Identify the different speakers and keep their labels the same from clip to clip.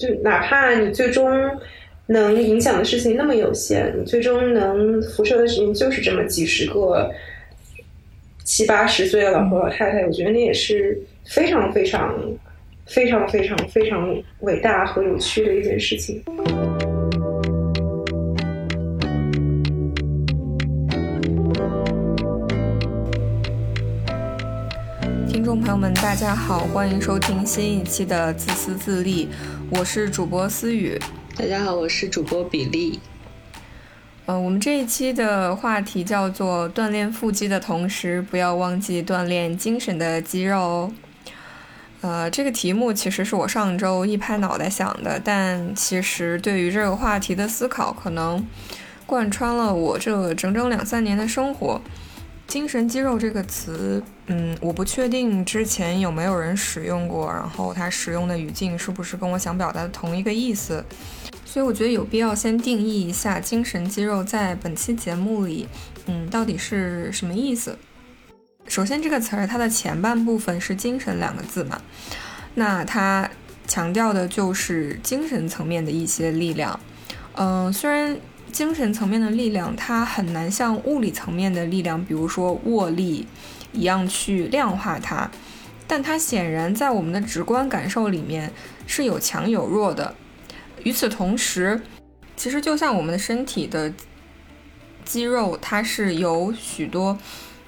Speaker 1: 就哪怕你最终能影响的事情那么有限，你最终能辐射的事情就是这么几十个七八十岁的老头老太太，我觉得那也是非常非常非常非常非常伟大和有趣的一件事情。
Speaker 2: 听众朋友们，大家好，欢迎收听新一期的《自私自利》，我是主播思雨。
Speaker 3: 大家好，我是主播比利。
Speaker 2: 呃，我们这一期的话题叫做“锻炼腹肌的同时，不要忘记锻炼精神的肌肉”哦。呃，这个题目其实是我上周一拍脑袋想的，但其实对于这个话题的思考，可能贯穿了我这整整两三年的生活。精神肌肉这个词，嗯，我不确定之前有没有人使用过，然后它使用的语境是不是跟我想表达的同一个意思，所以我觉得有必要先定义一下精神肌肉在本期节目里，嗯，到底是什么意思。首先，这个词儿它的前半部分是“精神”两个字嘛，那它强调的就是精神层面的一些力量。嗯，虽然。精神层面的力量，它很难像物理层面的力量，比如说握力一样去量化它，但它显然在我们的直观感受里面是有强有弱的。与此同时，其实就像我们的身体的肌肉，它是由许多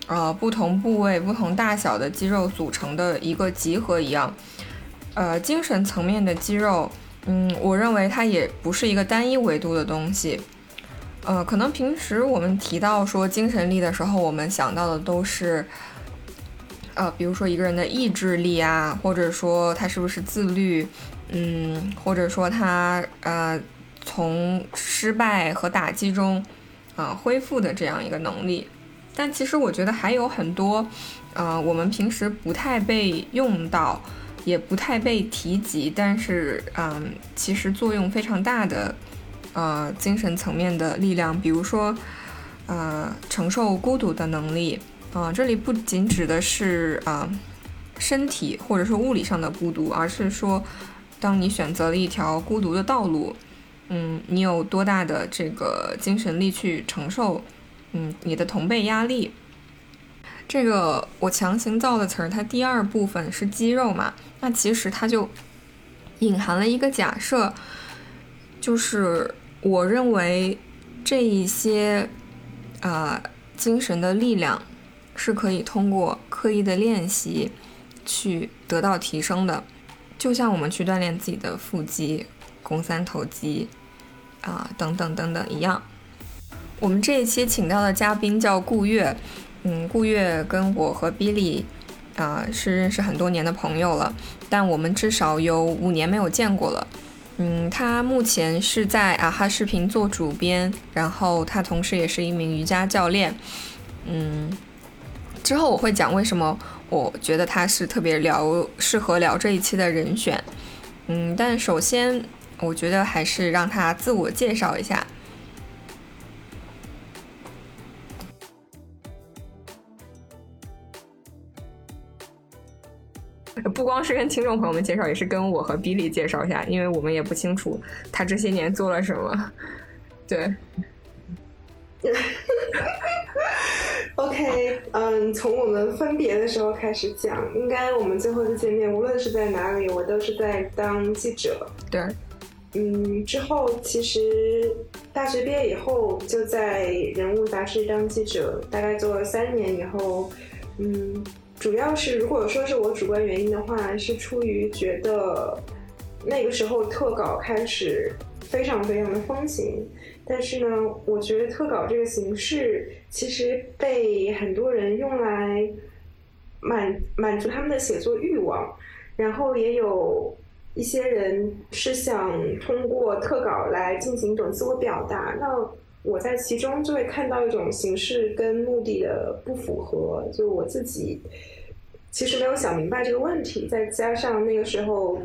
Speaker 2: 呃不同部位、不同大小的肌肉组成的一个集合一样，呃，精神层面的肌肉，嗯，我认为它也不是一个单一维度的东西。呃，可能平时我们提到说精神力的时候，我们想到的都是，呃，比如说一个人的意志力啊，或者说他是不是自律，嗯，或者说他呃从失败和打击中啊恢复的这样一个能力。但其实我觉得还有很多，呃，我们平时不太被用到，也不太被提及，但是嗯，其实作用非常大的。呃，精神层面的力量，比如说，呃，承受孤独的能力，啊，这里不仅指的是啊身体或者是物理上的孤独，而是说，当你选择了一条孤独的道路，嗯，你有多大的这个精神力去承受，嗯，你的同辈压力。这个我强行造的词儿，它第二部分是肌肉嘛，那其实它就隐含了一个假设，就是。我认为这一些啊精神的力量是可以通过刻意的练习去得到提升的，就像我们去锻炼自己的腹肌、肱三头肌啊等等等等一样。我们这一期请到的嘉宾叫顾月，嗯，顾月跟我和 Billy 啊是认识很多年的朋友了，但我们至少有五年没有见过了。嗯，他目前是在啊哈视频做主编，然后他同时也是一名瑜伽教练。嗯，之后我会讲为什么我觉得他是特别聊适合聊这一期的人选。嗯，但首先我觉得还是让他自我介绍一下。不光是跟听众朋友们介绍，也是跟我和比利介绍一下，因为我们也不清楚他这些年做了什么。对。
Speaker 1: OK，嗯，从我们分别的时候开始讲，应该我们最后一次见面，无论是在哪里，我都是在当记者。
Speaker 2: 对。
Speaker 1: 嗯，之后其实大学毕业以后就在人物杂志当记者，大概做了三年以后，嗯。主要是，如果说是我主观原因的话，是出于觉得那个时候特稿开始非常非常的风行，但是呢，我觉得特稿这个形式其实被很多人用来满满足他们的写作欲望，然后也有一些人是想通过特稿来进行一种自我表达，那。我在其中就会看到一种形式跟目的的不符合，就我自己其实没有想明白这个问题，再加上那个时候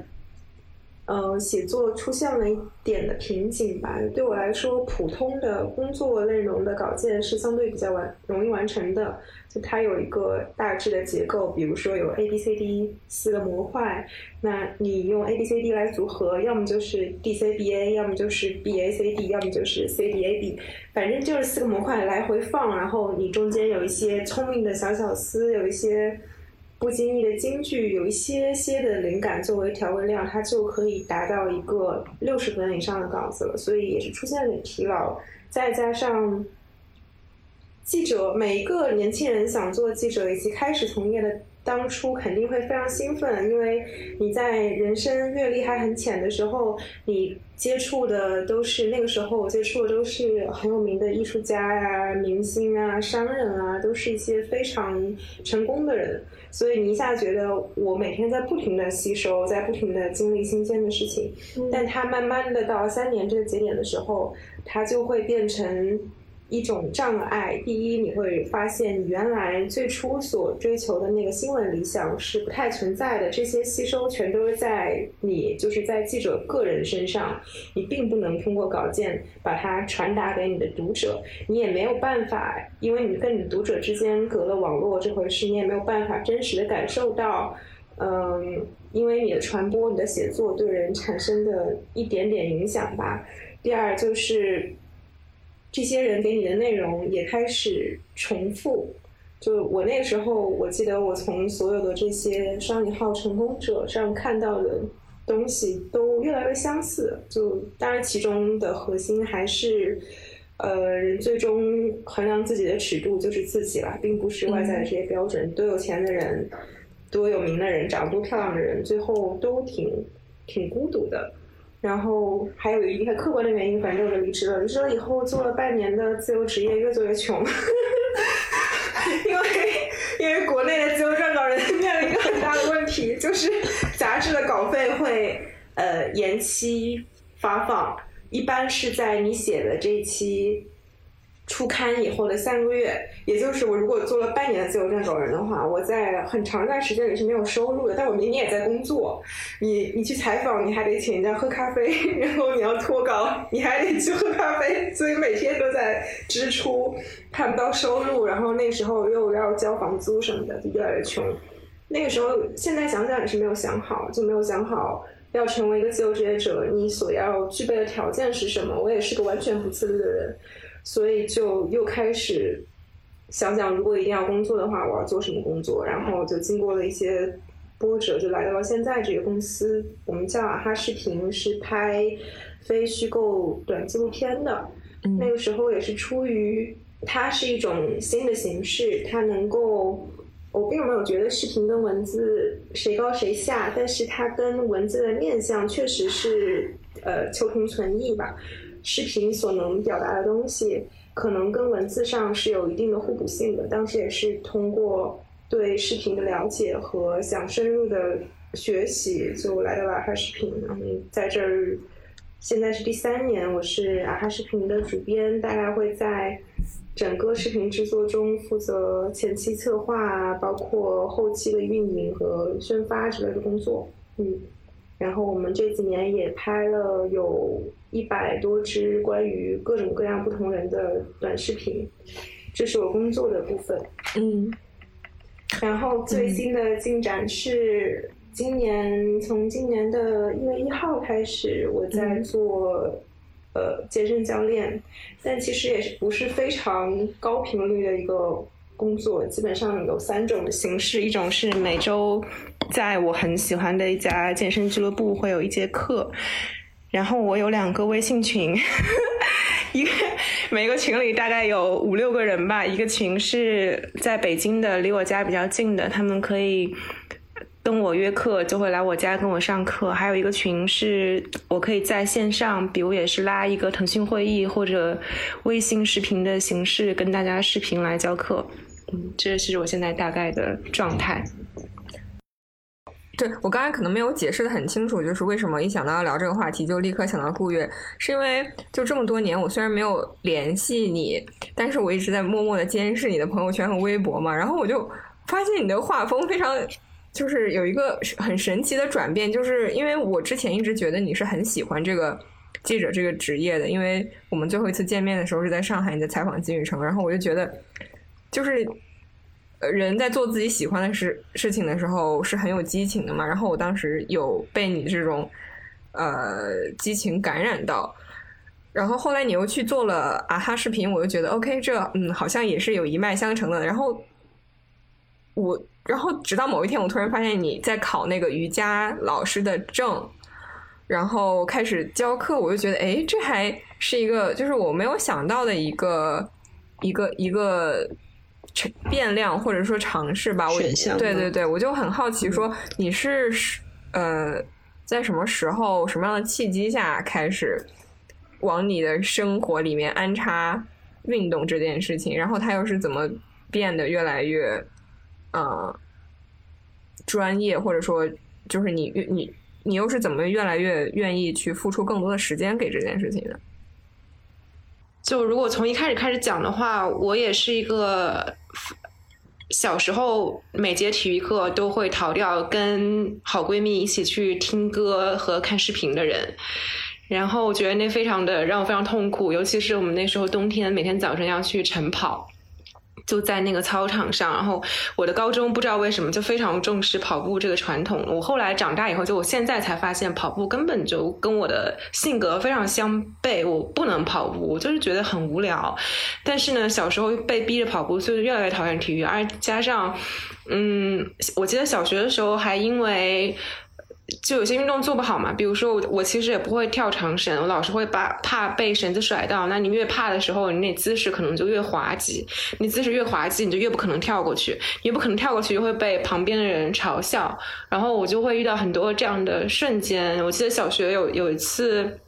Speaker 1: 呃，写作出现了一点的瓶颈吧。对我来说，普通的工作内容的稿件是相对比较完容易完成的。就它有一个大致的结构，比如说有 A B C D 四个模块，那你用 A B C D 来组合，要么就是 D C B A，要么就是 B A C D，要么就是 C D A B，反正就是四个模块来回放，然后你中间有一些聪明的小巧思，有一些。不经意的金句有一些些的灵感作为调味料，它就可以达到一个六十分以上的稿子了，所以也是出现了点疲劳。再加上记者，每一个年轻人想做记者以及开始从业的。当初肯定会非常兴奋，因为你在人生阅历还很浅的时候，你接触的都是那个时候我接触的都是很有名的艺术家呀、明星啊、商人啊，都是一些非常成功的人，所以你一下觉得我每天在不停的吸收，在不停的经历新鲜的事情，但它慢慢的到三年这个节点的时候，它就会变成。一种障碍。第一，你会发现你原来最初所追求的那个新闻理想是不太存在的。这些吸收全都是在你就是在记者个人身上，你并不能通过稿件把它传达给你的读者，你也没有办法，因为你跟你的读者之间隔了网络这回事，你也没有办法真实的感受到，嗯，因为你的传播、你的写作对人产生的一点点影响吧。第二就是。这些人给你的内容也开始重复。就我那个时候，我记得我从所有的这些双引号成功者上看到的东西都越来越相似。就当然其中的核心还是，呃，人最终衡量自己的尺度就是自己了，并不是外在的这些标准。多有钱的人，多有名的人，长得多漂亮的人，最后都挺挺孤独的。然后还有一个客观的原因，反正我就离职了。离职了以后，做了半年的自由职业，越做越穷。因为因为国内的自由撰稿人面临一个很大的问题，就是杂志的稿费会呃延期发放，一般是在你写的这一期。出刊以后的三个月，也就是我如果做了半年的自由撰稿人的话，我在很长一段时间里是没有收入的。但我明年也在工作，你你去采访，你还得请人家喝咖啡，然后你要脱稿，你还得去喝咖啡，所以每天都在支出，看不到收入。然后那时候又要交房租什么的，就越来越穷。那个时候，现在想想也是没有想好，就没有想好要成为一个自由职业者，你所要具备的条件是什么。我也是个完全不自律的人。所以就又开始想想，如果一定要工作的话，我要做什么工作？然后就经过了一些波折，就来到了现在这个公司。我们叫啊哈视频，是拍非虚构短纪录片的。那个时候也是出于它是一种新的形式，它能够，我并没有觉得视频跟文字谁高谁下，但是它跟文字的面向确实是呃求同存异吧。视频所能表达的东西，可能跟文字上是有一定的互补性的。当时也是通过对视频的了解和想深入的学习，就来到了阿哈视频。然后在这儿，现在是第三年，我是阿哈视频的主编，大概会在整个视频制作中负责前期策划，包括后期的运营和宣发之类的工作。嗯。然后我们这几年也拍了有一百多支关于各种各样不同人的短视频，这是我工作的部分。
Speaker 2: 嗯。
Speaker 1: 然后最新的进展是，今年从今年的一月一号开始，我在做呃健身教练，但其实也是不是非常高频率的一个。工作基本上有三种形式，一种是每周在我很喜欢的一家健身俱乐部会有一节课，然后我有两个微信群，一个每个群里大概有五六个人吧，一个群是在北京的，离我家比较近的，他们可以跟我约课，就会来我家跟我上课；还有一个群是我可以在线上，比如也是拉一个腾讯会议或者微信视频的形式跟大家视频来教课。嗯，这是我现在大概的状态。
Speaker 2: 对我刚才可能没有解释的很清楚，就是为什么一想到要聊这个话题就立刻想到顾月，是因为就这么多年，我虽然没有联系你，但是我一直在默默的监视你的朋友圈和微博嘛，然后我就发现你的画风非常。就是有一个很神奇的转变，就是因为我之前一直觉得你是很喜欢这个记者这个职业的，因为我们最后一次见面的时候是在上海，你在采访金宇成，然后我就觉得，就是人在做自己喜欢的事事情的时候是很有激情的嘛，然后我当时有被你这种呃激情感染到，然后后来你又去做了啊哈视频，我就觉得 OK，这嗯好像也是有一脉相承的，然后我。然后直到某一天，我突然发现你在考那个瑜伽老师的证，然后开始教课，我就觉得，哎，这还是一个就是我没有想到的一个一个一个变量或者说尝试吧。
Speaker 1: 选项。
Speaker 2: 对对对，我就很好奇，说你是呃在什么时候、什么样的契机下开始往你的生活里面安插运动这件事情？然后它又是怎么变得越来越？呃，专业或者说，就是你你你又是怎么越来越愿意去付出更多的时间给这件事情的？
Speaker 4: 就如果从一开始开始讲的话，我也是一个小时候每节体育课都会逃掉，跟好闺蜜一起去听歌和看视频的人。然后我觉得那非常的让我非常痛苦，尤其是我们那时候冬天每天早晨要去晨跑。就在那个操场上，然后我的高中不知道为什么就非常重视跑步这个传统。我后来长大以后，就我现在才发现，跑步根本就跟我的性格非常相悖。我不能跑步，我就是觉得很无聊。但是呢，小时候被逼着跑步，所以越来越讨厌体育。而加上，嗯，我记得小学的时候还因为。就有些运动做不好嘛，比如说我我其实也不会跳长绳，我老是会把怕被绳子甩到。那你越怕的时候，你那姿势可能就越滑稽，你姿势越滑稽，你就越不可能跳过去，越不可能跳过去，就会被旁边的人嘲笑。然后我就会遇到很多这样的瞬间。我记得小学有有一次。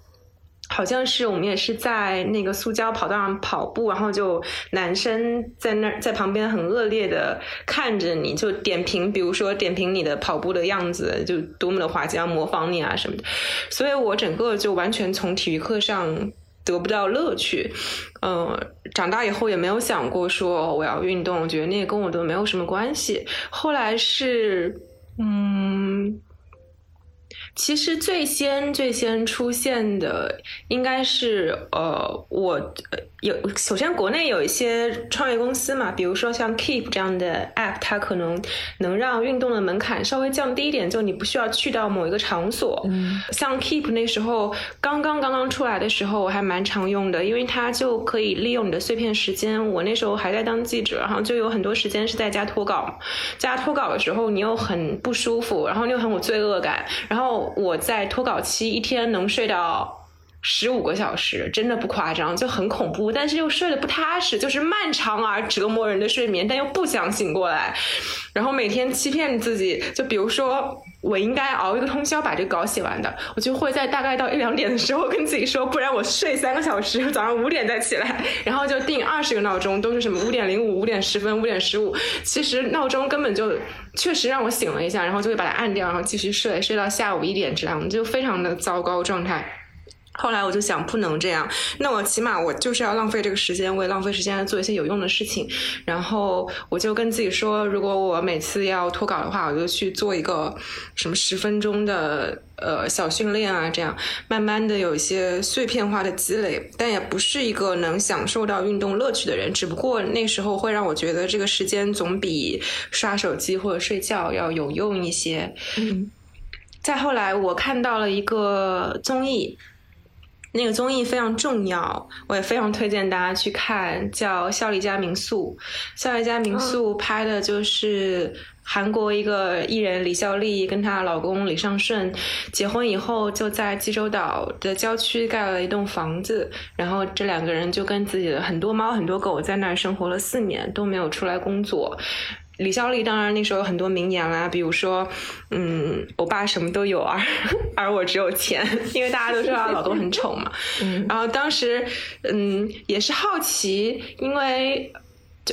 Speaker 4: 好像是我们也是在那个塑胶跑道上跑步，然后就男生在那儿在旁边很恶劣的看着你，就点评，比如说点评你的跑步的样子，就多么的滑稽，要模仿你啊什么的。所以我整个就完全从体育课上得不到乐趣。嗯，长大以后也没有想过说我要运动，我觉得那个跟我都没有什么关系。后来是，嗯。其实最先最先出现的应该是呃，我有首先国内有一些创业公司嘛，比如说像 Keep 这样的 App，它可能能让运动的门槛稍微降低一点，就你不需要去到某一个场所。嗯，像 Keep 那时候刚刚刚刚出来的时候，我还蛮常用的，因为它就可以利用你的碎片时间。我那时候还在当记者，然后就有很多时间是在家脱稿。家脱稿的时候，你又很不舒服，然后你又很有罪恶感，然后。我在脱稿期一天能睡到十五个小时，真的不夸张，就很恐怖，但是又睡得不踏实，就是漫长而折磨人的睡眠，但又不想醒过来，然后每天欺骗自己，就比如说我应该熬一个通宵把这个稿写完的，我就会在大概到一两点的时候跟自己说，不然我睡三个小时，早上五点再起来，然后就定二十个闹钟，都是什么五点零五、五点十分、五点十五，其实闹钟根本就。确实让我醒了一下，然后就会把它按掉，然后继续睡，睡到下午一点这样，就非常的糟糕状态。后来我就想，不能这样，那我起码我就是要浪费这个时间，我也浪费时间做一些有用的事情。然后我就跟自己说，如果我每次要脱稿的话，我就去做一个什么十分钟的呃小训练啊，这样慢慢的有一些碎片化的积累。但也不是一个能享受到运动乐趣的人，只不过那时候会让我觉得这个时间总比刷手机或者睡觉要有用一些。嗯。再后来，我看到了一个综艺。那个综艺非常重要，我也非常推荐大家去看，叫《孝利家民宿》。孝利家民宿拍的就是韩国一个艺人李孝利跟她老公李尚顺结婚以后，就在济州岛的郊区盖了一栋房子，然后这两个人就跟自己的很多猫很多狗在那儿生活了四年，都没有出来工作。李孝利当然那时候有很多名言啦，比如说，嗯，我爸什么都有，而 而我只有钱，因为大家都知道她老公很丑嘛。嗯，然后当时，嗯，也是好奇，因为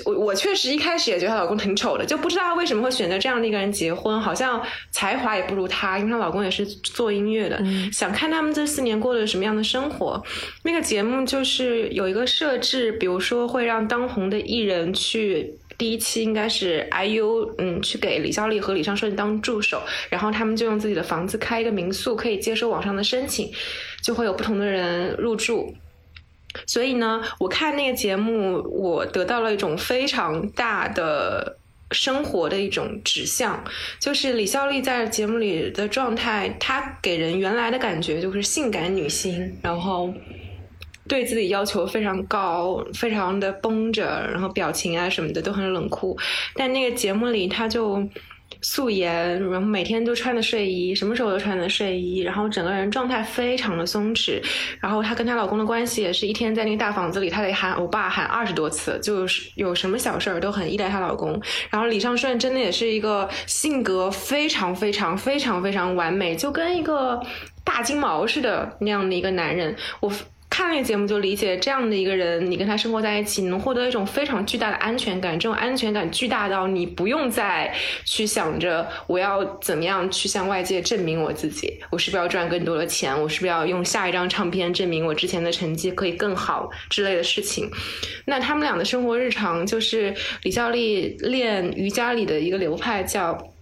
Speaker 4: 我我确实一开始也觉得她老公挺丑的，就不知道她为什么会选择这样的一个人结婚，好像才华也不如她，因为她老公也是做音乐的，想看他们这四年过的什么样的生活。那个节目就是有一个设置，比如说会让当红的艺人去。第一期应该是 IU，嗯，去给李孝利和李尚顺当助手，然后他们就用自己的房子开一个民宿，可以接收网上的申请，就会有不同的人入住。所以呢，我看那个节目，我得到了一种非常大的生活的一种指向，就是李孝利在节目里的状态，她给人原来的感觉就是性感女星，然后。对自己要求非常高，非常的绷着，然后表情啊什么的都很冷酷。但那个节目里，他就素颜，然后每天都穿的睡衣，什么时候都穿的睡衣，然后整个人状态非常的松弛。然后她跟她老公的关系也是一天在那个大房子里，她得喊欧巴喊二十多次，就是有什么小事儿都很依赖她老公。然后李尚顺真的也是一个性格非常非常非常非常完美，就跟一个大金毛似的那样的一个男人。我。看那个节目就理解，这样的一个人，你跟他生活在一起，你能获得一种非常巨大的安全感。这种安全感巨大到你不用再去想着我要怎么样去向外界证明我自己，我是不是要赚更多的钱，我是不是要用下一张唱片证明我之前的成绩可以更好之类的事情。那他们俩的生活日常就是李孝利练瑜伽里的一个流派叫。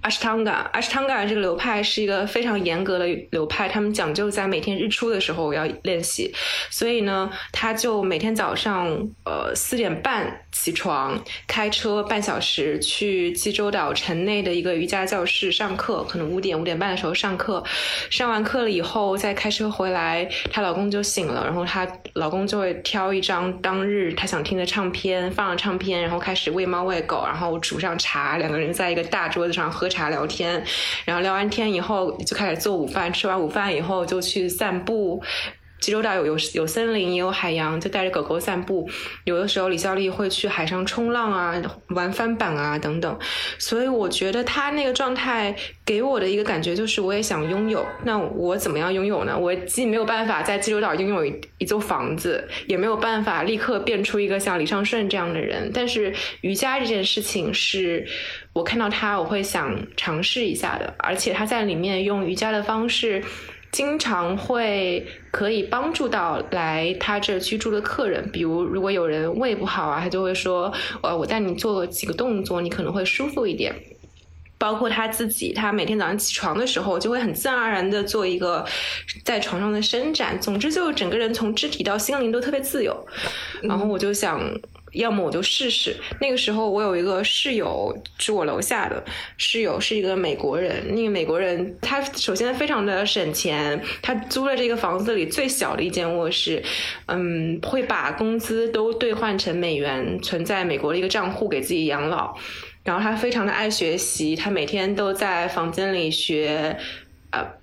Speaker 4: 阿什汤嘎，阿什汤嘎这个流派是一个非常严格的流派，他们讲究在每天日出的时候要练习，所以呢，他就每天早上呃四点半起床，开车半小时去济州岛城内的一个瑜伽教室上课，可能五点五点半的时候上课，上完课了以后再开车回来，她老公就醒了，然后她老公就会挑一张当日他想听的唱片，放了唱片，然后开始喂猫喂狗，然后煮上茶，两个人在一个大桌子上。喝茶聊天，然后聊完天以后就开始做午饭，吃完午饭以后就去散步。济州岛有有有森林，也有海洋，就带着狗狗散步。有的时候李孝利会去海上冲浪啊，玩翻板啊等等。所以我觉得他那个状态给我的一个感觉就是，我也想拥有。那我怎么样拥有呢？我既没有办法在济州岛拥有一一座房子，也没有办法立刻变出一个像李尚顺这样的人。但是瑜伽这件事情是。我看到他，我会想尝试一下的，而且他在里面用瑜伽的方式，经常会可以帮助到来他这居住的客人。比如，如果有人胃不好啊，他就会说：“呃，我带你做几个动作，你可能会舒服一点。”包括他自己，他每天早上起床的时候，就会很自然而然的做一个在床上的伸展。总之，就整个人从肢体到心灵都特别自由。然后我就想。要么我就试试。那个时候我有一个室友住我楼下的室友是一个美国人，那个美国人他首先非常的省钱，他租了这个房子里最小的一间卧室，嗯，会把工资都兑换成美元存在美国的一个账户给自己养老。然后他非常的爱学习，他每天都在房间里学，呃。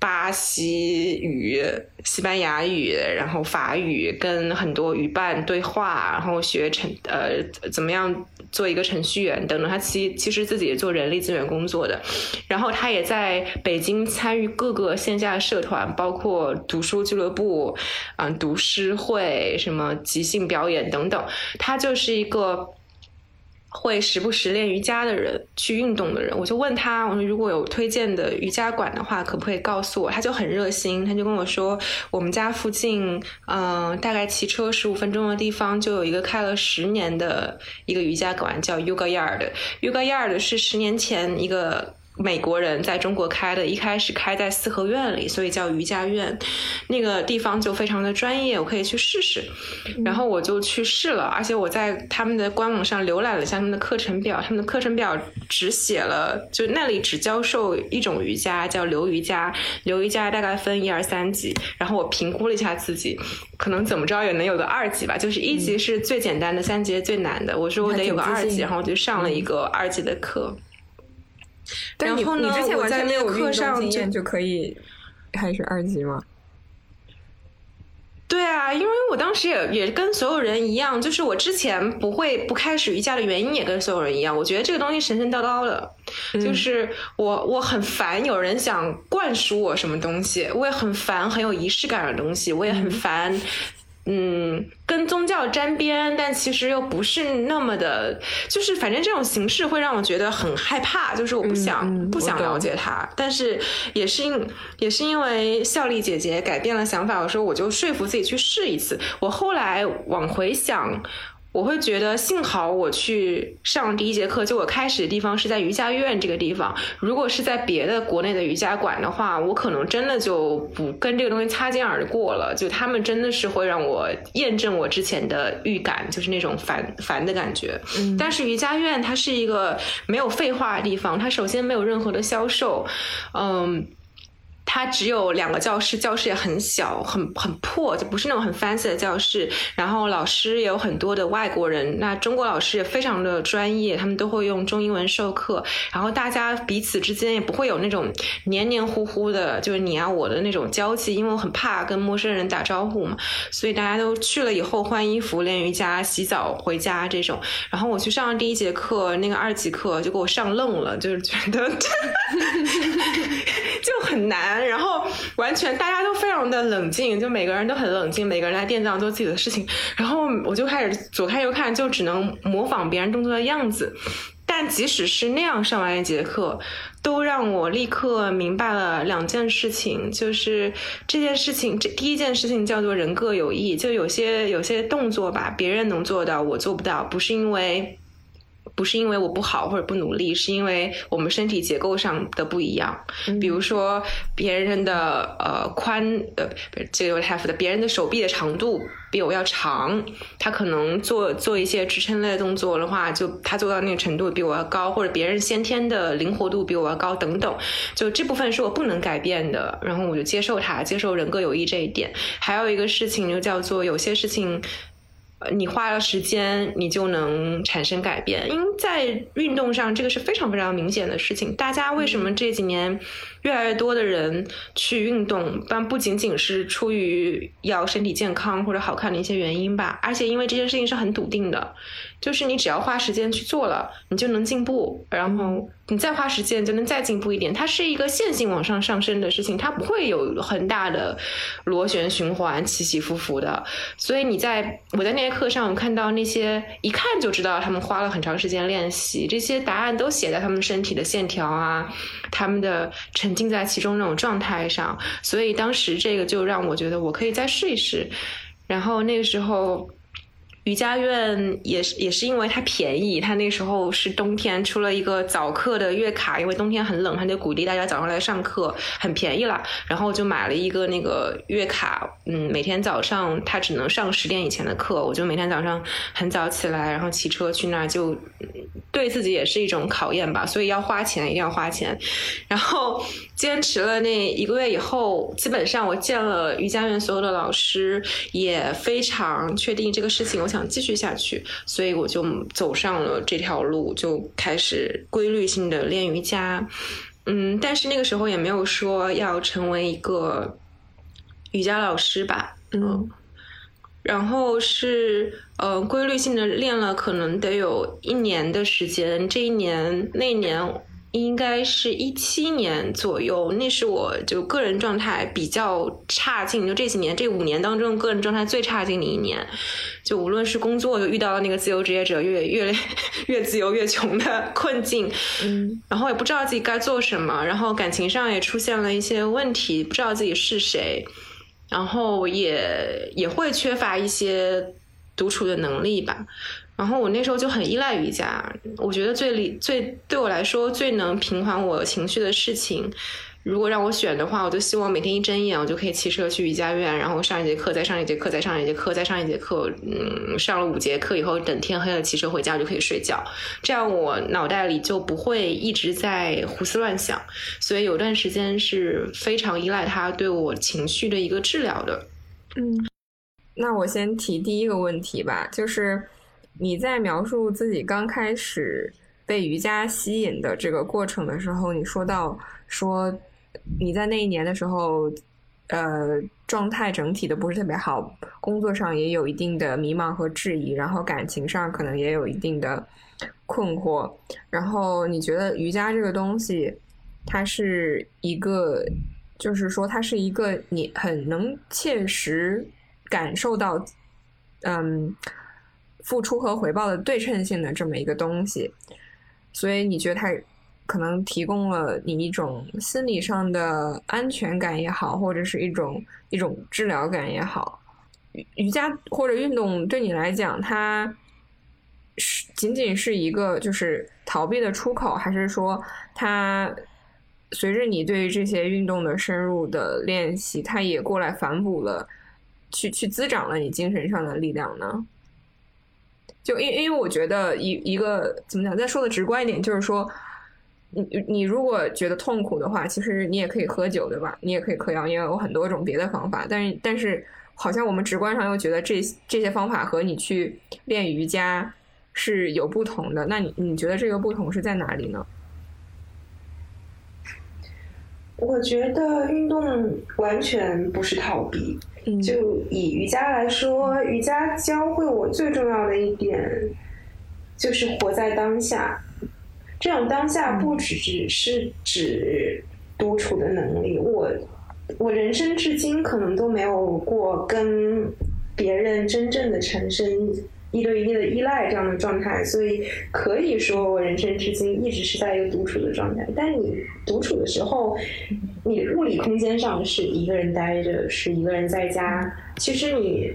Speaker 4: 巴西语、西班牙语，然后法语，跟很多语伴对话，然后学程呃怎么样做一个程序员等等。他其其实自己也做人力资源工作的，然后他也在北京参与各个线下社团，包括读书俱乐部、嗯读诗会、什么即兴表演等等。他就是一个。会时不时练瑜伽的人，去运动的人，我就问他，我说如果有推荐的瑜伽馆的话，可不可以告诉我？他就很热心，他就跟我说，我们家附近，嗯，大概骑车十五分钟的地方，就有一个开了十年的一个瑜伽馆，叫 Yoga Yard。Yoga Yard 是十年前一个。美国人在中国开的，一开始开在四合院里，所以叫瑜伽院。那个地方就非常的专业，我可以去试试。然后我就去试了，而且我在他们的官网上浏览了一下他们的课程表，他们的课程表只写了，就那里只教授一种瑜伽，叫流瑜伽。流瑜伽大概分一二三级，然后我评估了一下自己，可能怎么着也能有个二级吧。就是一级是最简单的，三级最难的。我说我得有个二级，然后我就上了一个二级的课。
Speaker 2: 然后呢？之前完全没有课上经验就可以开始二级吗？
Speaker 4: 对啊，因为我当时也也跟所有人一样，就是我之前不会不开始瑜伽的原因也跟所有人一样。我觉得这个东西神神叨叨的，就是我我很烦有人想灌输我什么东西，我也很烦很有仪式感的东西，我也很烦。嗯，跟宗教沾边，但其实又不是那么的，就是反正这种形式会让我觉得很害怕，就是我不想不想了解他。但是也是因也是因为笑丽姐姐改变了想法，我说我就说服自己去试一次。我后来往回想，我会觉得，幸好我去上第一节课，就我开始的地方是在瑜伽院这个地方。如果是在别的国内的瑜伽馆的话，我可能真的就不跟这个东西擦肩而过了。就他们真的是会让我验证我之前的预感，就是那种烦烦的感觉。嗯，但是瑜伽院它是一个没有废话的地方，它首先没有任何的销售，嗯。它只有两个教室，教室也很小，很很破，就不是那种很 fancy 的教室。然后老师也有很多的外国人，那中国老师也非常的专业，他们都会用中英文授课。然后大家彼此之间也不会有那种黏黏糊糊的，就是你啊我的那种交际，因为我很怕跟陌生人打招呼嘛。所以大家都去了以后换衣服、练瑜伽、洗澡回家这种。然后我去上第一节课，那个二级课就给我上愣了，就是觉得 就很难。然后完全大家都非常的冷静，就每个人都很冷静，每个人在店上做自己的事情。然后我就开始左看右看，就只能模仿别人动作的样子。但即使是那样上完一节课，都让我立刻明白了两件事情，就是这件事情，这第一件事情叫做人各有异，就有些有些动作吧，别人能做到，我做不到，不是因为。不是因为我不好或者不努力，是因为我们身体结构上的不一样。比如说，别人的呃宽呃这个 have 的，别人的手臂的长度比我要长，他可能做做一些支撑类的动作的话，就他做到那个程度比我要高，或者别人先天的灵活度比我要高等等。就这部分是我不能改变的，然后我就接受它，接受人各有异这一点。还有一个事情就叫做有些事情。你花了时间，你就能产生改变。因为在运动上，这个是非常非常明显的事情。大家为什么这几年越来越多的人去运动？但不仅仅是出于要身体健康或者好看的一些原因吧。而且因为这件事情是很笃定的，就是你只要花时间去做了，你就能进步。然后。你再花时间就能再进步一点，它是一个线性往上上升的事情，它不会有很大的螺旋循环起起伏伏的。所以你在我在那些课上我看到那些一看就知道他们花了很长时间练习，这些答案都写在他们身体的线条啊，他们的沉浸在其中那种状态上。所以当时这个就让我觉得我可以再试一试。然后那个时候。瑜伽院也是也是因为它便宜，它那时候是冬天出了一个早课的月卡，因为冬天很冷，他就鼓励大家早上来上课，很便宜了。然后就买了一个那个月卡，嗯，每天早上他只能上十点以前的课，我就每天早上很早起来，然后骑车去那儿，就对自己也是一种考验吧。所以要花钱，一定要花钱。然后坚持了那一个月以后，基本上我见了瑜伽院所有的老师，也非常确定这个事情。我想继续下去，所以我就走上了这条路，就开始规律性的练瑜伽。嗯，但是那个时候也没有说要成为一个瑜伽老师吧。嗯，然后是呃规律性的练了，可能得有一年的时间。这一年那一年。应该是一七年左右，那是我就个人状态比较差劲，就这几年这五年当中，个人状态最差劲的一年。就无论是工作，就遇到了那个自由职业者越越越自由越穷的 困境，嗯，然后也不知道自己该做什么，然后感情上也出现了一些问题，不知道自己是谁，然后也也会缺乏一些独处的能力吧。然后我那时候就很依赖瑜伽，我觉得最理最对我来说最能平缓我情绪的事情，如果让我选的话，我就希望每天一睁眼我就可以骑车去瑜伽院，然后上一节课，再上一节课，再上一节课，再上一节课，嗯，上了五节课以后，等天黑了骑车回家就可以睡觉，这样我脑袋里就不会一直在胡思乱想，所以有段时间是非常依赖它对我情绪的一个治疗的。
Speaker 2: 嗯，那我先提第一个问题吧，就是。你在描述自己刚开始被瑜伽吸引的这个过程的时候，你说到说你在那一年的时候，呃，状态整体的不是特别好，工作上也有一定的迷茫和质疑，然后感情上可能也有一定的困惑，然后你觉得瑜伽这个东西，它是一个，就是说它是一个你很能切实感受到，嗯。付出和回报的对称性的这么一个东西，所以你觉得它可能提供了你一种心理上的安全感也好，或者是一种一种治疗感也好。瑜伽或者运动对你来讲，它是仅仅是一个就是逃避的出口，还是说它随着你对于这些运动的深入的练习，它也过来反哺了，去去滋长了你精神上的力量呢？就因因为我觉得一一个怎么讲，再说的直观一点，就是说，你你如果觉得痛苦的话，其实你也可以喝酒，对吧？你也可以嗑药，也有很多种别的方法。但是但是，好像我们直观上又觉得这这些方法和你去练瑜伽是有不同的。那你你觉得这个不同是在哪里呢？
Speaker 1: 我觉得运动完全不是逃避。就以瑜伽来说，瑜伽教会我最重要的一点就是活在当下。这种当下不只只是指独处的能力。我我人生至今可能都没有过跟别人真正的产生。一对一的依赖这样的状态，所以可以说我人生至今一直是在一个独处的状态。但你独处的时候，你物理空间上是一个人待着，是一个人在家。其实你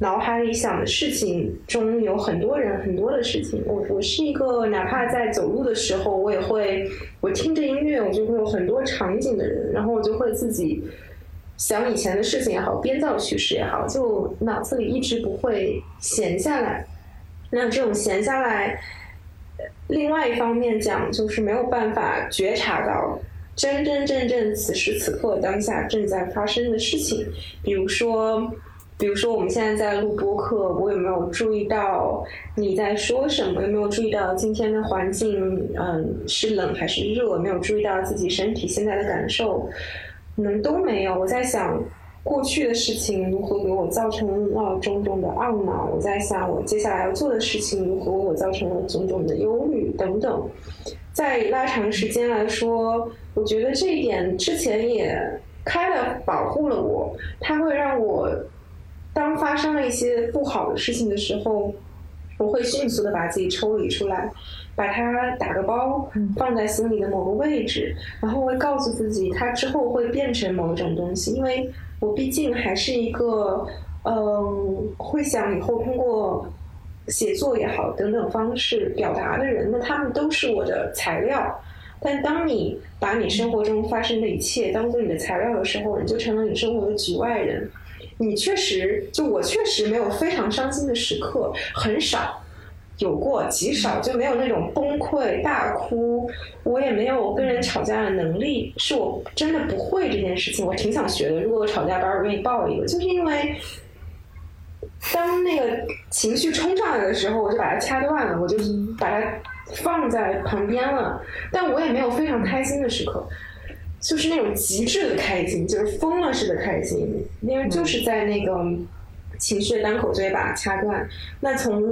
Speaker 1: 脑海里想的事情中有很多人，很多的事情。我我是一个哪怕在走路的时候，我也会我听着音乐，我就会有很多场景的人，然后我就会自己。想以前的事情也好，编造叙事也好，就脑子里一直不会闲下来。那这种闲下来，另外一方面讲，就是没有办法觉察到真真正正此时此刻当下正在发生的事情。比如说，比如说我们现在在录播课，我有没有注意到你在说什么？有没有注意到今天的环境？嗯，是冷还是热？没有注意到自己身体现在的感受？可能都没有。我在想过去的事情如何给我造成了种种的懊恼。我在想我接下来要做的事情如何为我造成了种种的忧虑等等。在拉长时间来说，我觉得这一点之前也开了保护了我。它会让我当发生了一些不好的事情的时候，我会迅速的把自己抽离出来。把它打个包，放在心里的某个位置，然后会告诉自己，它之后会变成某种东西。因为我毕竟还是一个，嗯，会想以后通过写作也好等等方式表达的人。那他们都是我的材料。但当你把你生活中发生的一切当做你的材料的时候，你就成了你生活的局外人。你确实，就我确实没有非常伤心的时刻，很少。有过极少，就没有那种崩溃大哭。我也没有跟人吵架的能力，是我真的不会这件事情。我挺想学的。如果我吵架，班，我愿意报一个。就是因为当那个情绪冲上来的时候，我就把它掐断了，我就把它放在旁边了。但我也没有非常开心的时刻，就是那种极致的开心，就是疯了似的开心。因为就是在那个情绪的当口就会把它掐断。那从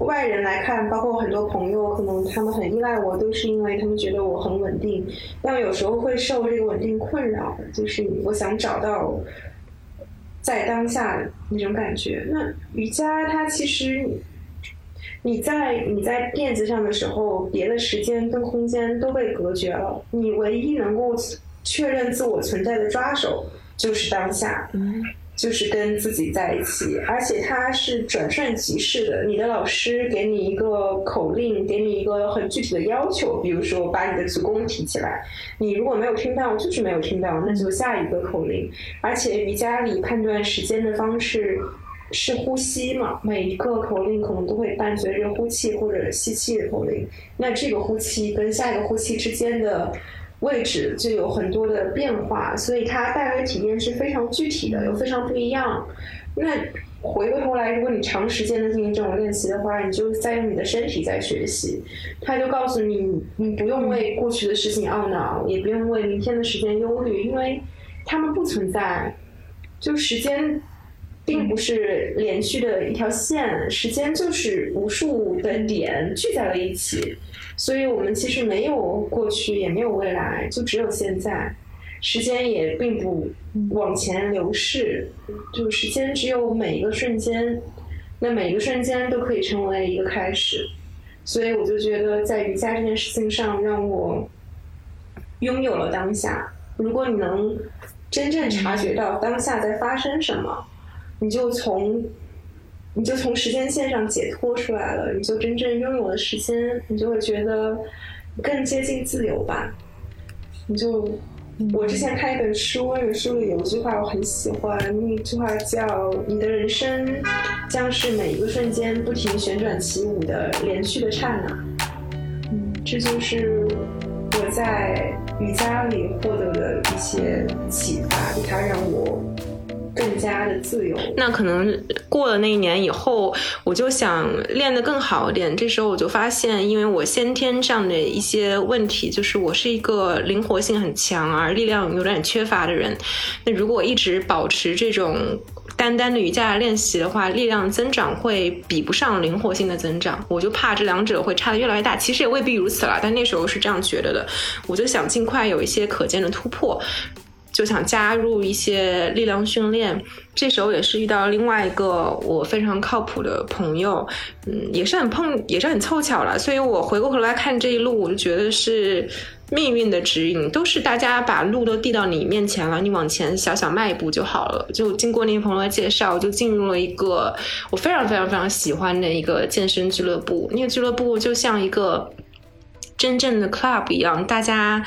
Speaker 1: 外人来看，包括很多朋友，可能他们很依赖我，都是因为他们觉得我很稳定。但有时候会受这个稳定困扰，就是我想找到在当下那种感觉。那瑜伽它其实，你在你在垫子上的时候，别的时间跟空间都被隔绝了，你唯一能够确认自我存在的抓手就是当下。嗯就是跟自己在一起，而且它是转瞬即逝的。你的老师给你一个口令，给你一个很具体的要求，比如说把你的子宫提起来。你如果没有听到，就是没有听到，那就下一个口令。而且瑜伽里判断时间的方式是呼吸嘛，每一个口令可能都会伴随着呼气或者吸气的口令。那这个呼气跟下一个呼气之间的。位置就有很多的变化，所以它带来的体验是非常具体的，又非常不一样。那回过头来，如果你长时间的进行这种练习的话，你就在用你的身体在学习。他就告诉你，你不用为过去的事情懊恼，也不用为明天的时间忧虑，因为他们不存在。就时间并不是连续的一条线，时间就是无数的点聚在了一起。所以我们其实没有过去，也没有未来，就只有现在。时间也并不往前流逝，就时间只有每一个瞬间，那每一个瞬间都可以成为一个开始。所以我就觉得，在瑜伽这件事情上，让我拥有了当下。如果你能真正察觉到当下在发生什么，你就从你就从时间线上解脱出来了，你就真正拥有了时间，你就会觉得更接近自由吧。你就，我之前看一本书，那本书里有一句话我很喜欢，那句话叫“你的人生将是每一个瞬间不停旋转起舞的连续的刹那”。嗯，这就是我在瑜伽里获得的一些启发，它让我。更加的自由。
Speaker 4: 那可能过了那一年以后，我就想练得更好一点。这时候我就发现，因为我先天上的一些问题，就是我是一个灵活性很强而力量有点缺乏的人。那如果一直保持这种单单的瑜伽练习的话，力量增长会比不上灵活性的增长。我就怕这两者会差的越来越大。其实也未必如此了，但那时候是这样觉得的。我就想尽快有一些可见的突破。就想加入一些力量训练，这时候也是遇到另外一个我非常靠谱的朋友，嗯，也是很碰，也是很凑巧了。所以我回过头来看这一路，我就觉得是命运的指引，都是大家把路都递到你面前了，你往前小小迈一步就好了。就经过那个朋友的介绍，就进入了一个我非常非常非常喜欢的一个健身俱乐部。那个俱乐部就像一个真正的 club 一样，大家。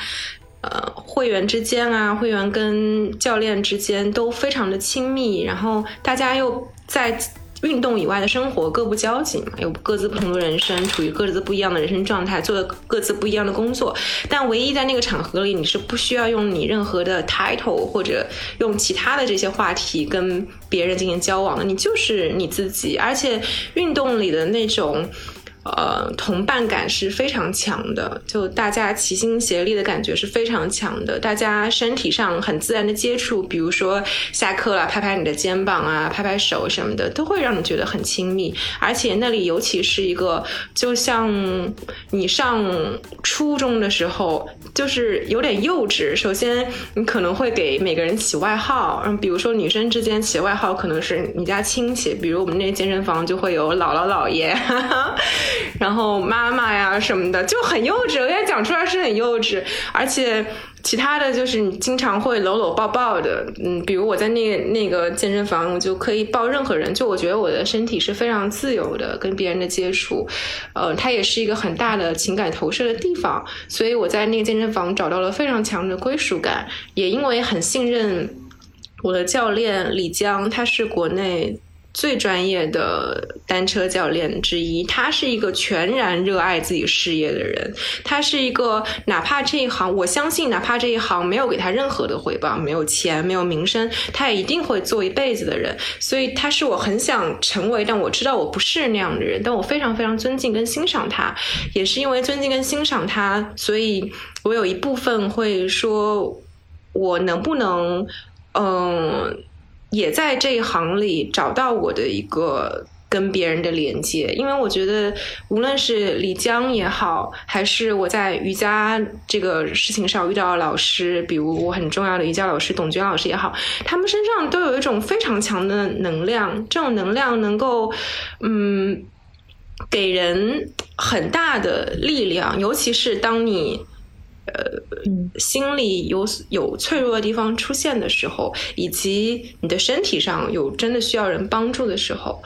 Speaker 4: 呃，会员之间啊，会员跟教练之间都非常的亲密，然后大家又在运动以外的生活各不交集嘛，有各自不同的人生，处于各自不一样的人生状态，做各自不一样的工作，但唯一在那个场合里，你是不需要用你任何的 title 或者用其他的这些话题跟别人进行交往的，你就是你自己，而且运动里的那种。呃，同伴感是非常强的，就大家齐心协力的感觉是非常强的。大家身体上很自然的接触，比如说下课了，拍拍你的肩膀啊，拍拍手什么的，都会让你觉得很亲密。而且那里尤其是一个，就像你上初中的时候，就是有点幼稚。首先，你可能会给每个人起外号，嗯，比如说女生之间起外号可能是你家亲戚，比如我们那健身房就会有姥姥姥爷。然后妈妈呀什么的就很幼稚，我也讲出来是很幼稚，而且其他的就是你经常会搂搂抱抱的，嗯，比如我在那那个健身房，我就可以抱任何人，就我觉得我的身体是非常自由的，跟别人的接触，呃，它也是一个很大的情感投射的地方，所以我在那个健身房找到了非常强的归属感，也因为很信任我的教练李江，他是国内。最专业的单车教练之一，他是一个全然热爱自己事业的人。他是一个哪怕这一行，我相信哪怕这一行没有给他任何的回报，没有钱，没有名声，他也一定会做一辈子的人。所以他是我很想成为，但我知道我不是那样的人。但我非常非常尊敬跟欣赏他，也是因为尊敬跟欣赏他，所以我有一部分会说，我能不能，嗯。也在这一行里找到我的一个跟别人的连接，因为我觉得无论是李江也好，还是我在瑜伽这个事情上遇到的老师，比如我很重要的瑜伽老师董娟老师也好，他们身上都有一种非常强的能量，这种能量能够，嗯，给人很大的力量，尤其是当你。呃，心里有有脆弱的地方出现的时候，以及你的身体上有真的需要人帮助的时候。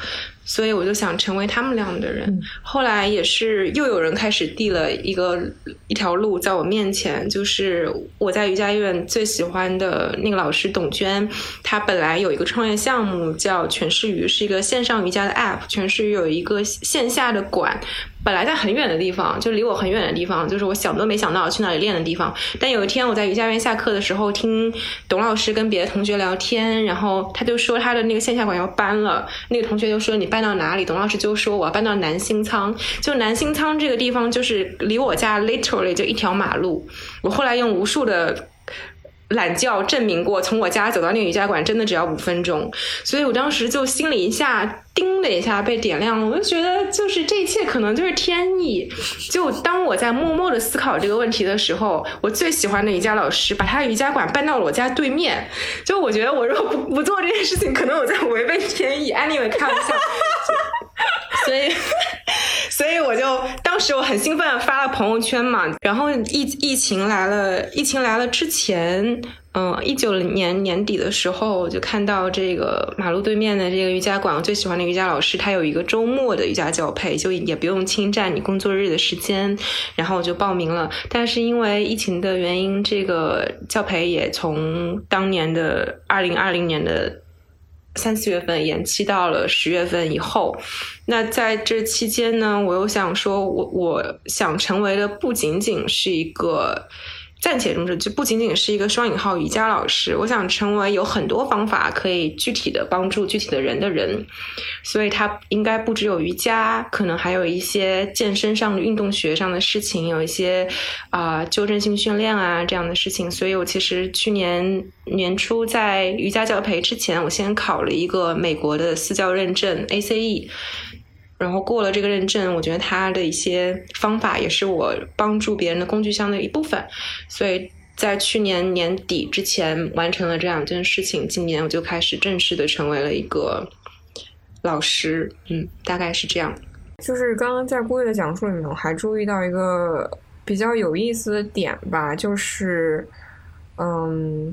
Speaker 4: 所以我就想成为他们那样的人。后来也是又有人开始递了一个一条路在我面前，就是我在瑜伽院最喜欢的那个老师董娟，她本来有一个创业项目叫全是鱼，是一个线上瑜伽的 App。全是瑜有一个线下的馆，本来在很远的地方，就离我很远的地方，就是我想都没想到去那里练的地方。但有一天我在瑜伽院下课的时候，听董老师跟别的同学聊天，然后他就说他的那个线下馆要搬了，那个同学就说你。搬到哪里？董老师就说我要搬到南新仓。就南新仓这个地方，就是离我家 literally 就一条马路。我后来用无数的懒觉证明过，从我家走到那个瑜伽馆真的只要五分钟。所以我当时就心里一下叮的一下被点亮了，我就觉得就是这一切可能就是天意。就当我在默默的思考这个问题的时候，我最喜欢的瑜伽老师把他瑜伽馆搬到了我家对面。就我觉得我如果不不做这件事情，可能我在违背天意。Anyway，开玩笑。所以。所以我就当时我很兴奋发了朋友圈嘛。然后疫疫情来了，疫情来了之前。嗯，一九年年底的时候，我就看到这个马路对面的这个瑜伽馆，我最喜欢的瑜伽老师，他有一个周末的瑜伽教培，就也不用侵占你工作日的时间，然后我就报名了。但是因为疫情的原因，这个教培也从当年的二零二零年的三四月份延期到了十月份以后。那在这期间呢，我又想说，我我想成为的不仅仅是一个。暂且中止，就不仅仅是一个双引号瑜伽老师。我想成为有很多方法可以具体的帮助具体的人的人，所以他应该不只有瑜伽，可能还有一些健身上的运动学上的事情，有一些啊纠正性训练啊这样的事情。所以我其实去年年初在瑜伽教培之前，我先考了一个美国的私教认证 ACE。然后过了这个认证，我觉得他的一些方法也是我帮助别人的工具箱的一部分，所以在去年年底之前完成了这两件事情，今年我就开始正式的成为了一个老师，嗯，大概是这样。
Speaker 2: 就是刚刚在郭月的讲述里面，我还注意到一个比较有意思的点吧，就是，嗯，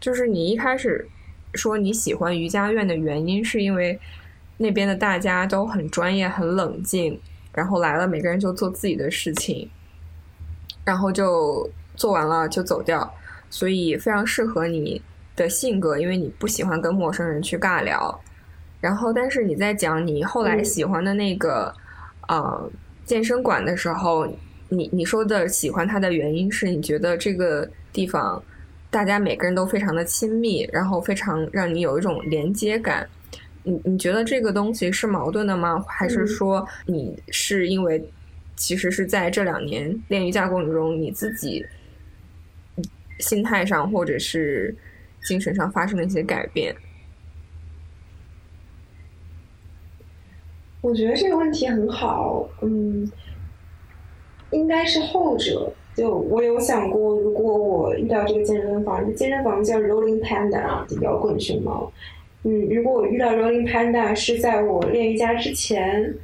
Speaker 2: 就是你一开始说你喜欢瑜伽院的原因，是因为。那边的大家都很专业、很冷静，然后来了，每个人就做自己的事情，然后就做完了就走掉，所以非常适合你的性格，因为你不喜欢跟陌生人去尬聊。然后，但是你在讲你后来喜欢的那个呃健身馆的时候，你你说的喜欢它的原因是你觉得这个地方大家每个人都非常的亲密，然后非常让你有一种连接感。你你觉得这个东西是矛盾的吗？还是说你是因为其实是在这两年练瑜伽过程中，你自己心态上或者是精神上发生了一些改变？
Speaker 1: 我觉得这个问题很好，嗯，应该是后者。就我有想过，如果我遇到这个健身房，健身房叫 Rolling Panda，摇滚熊猫。嗯，如果我遇到 Rolling Panda 是在我练瑜伽之前，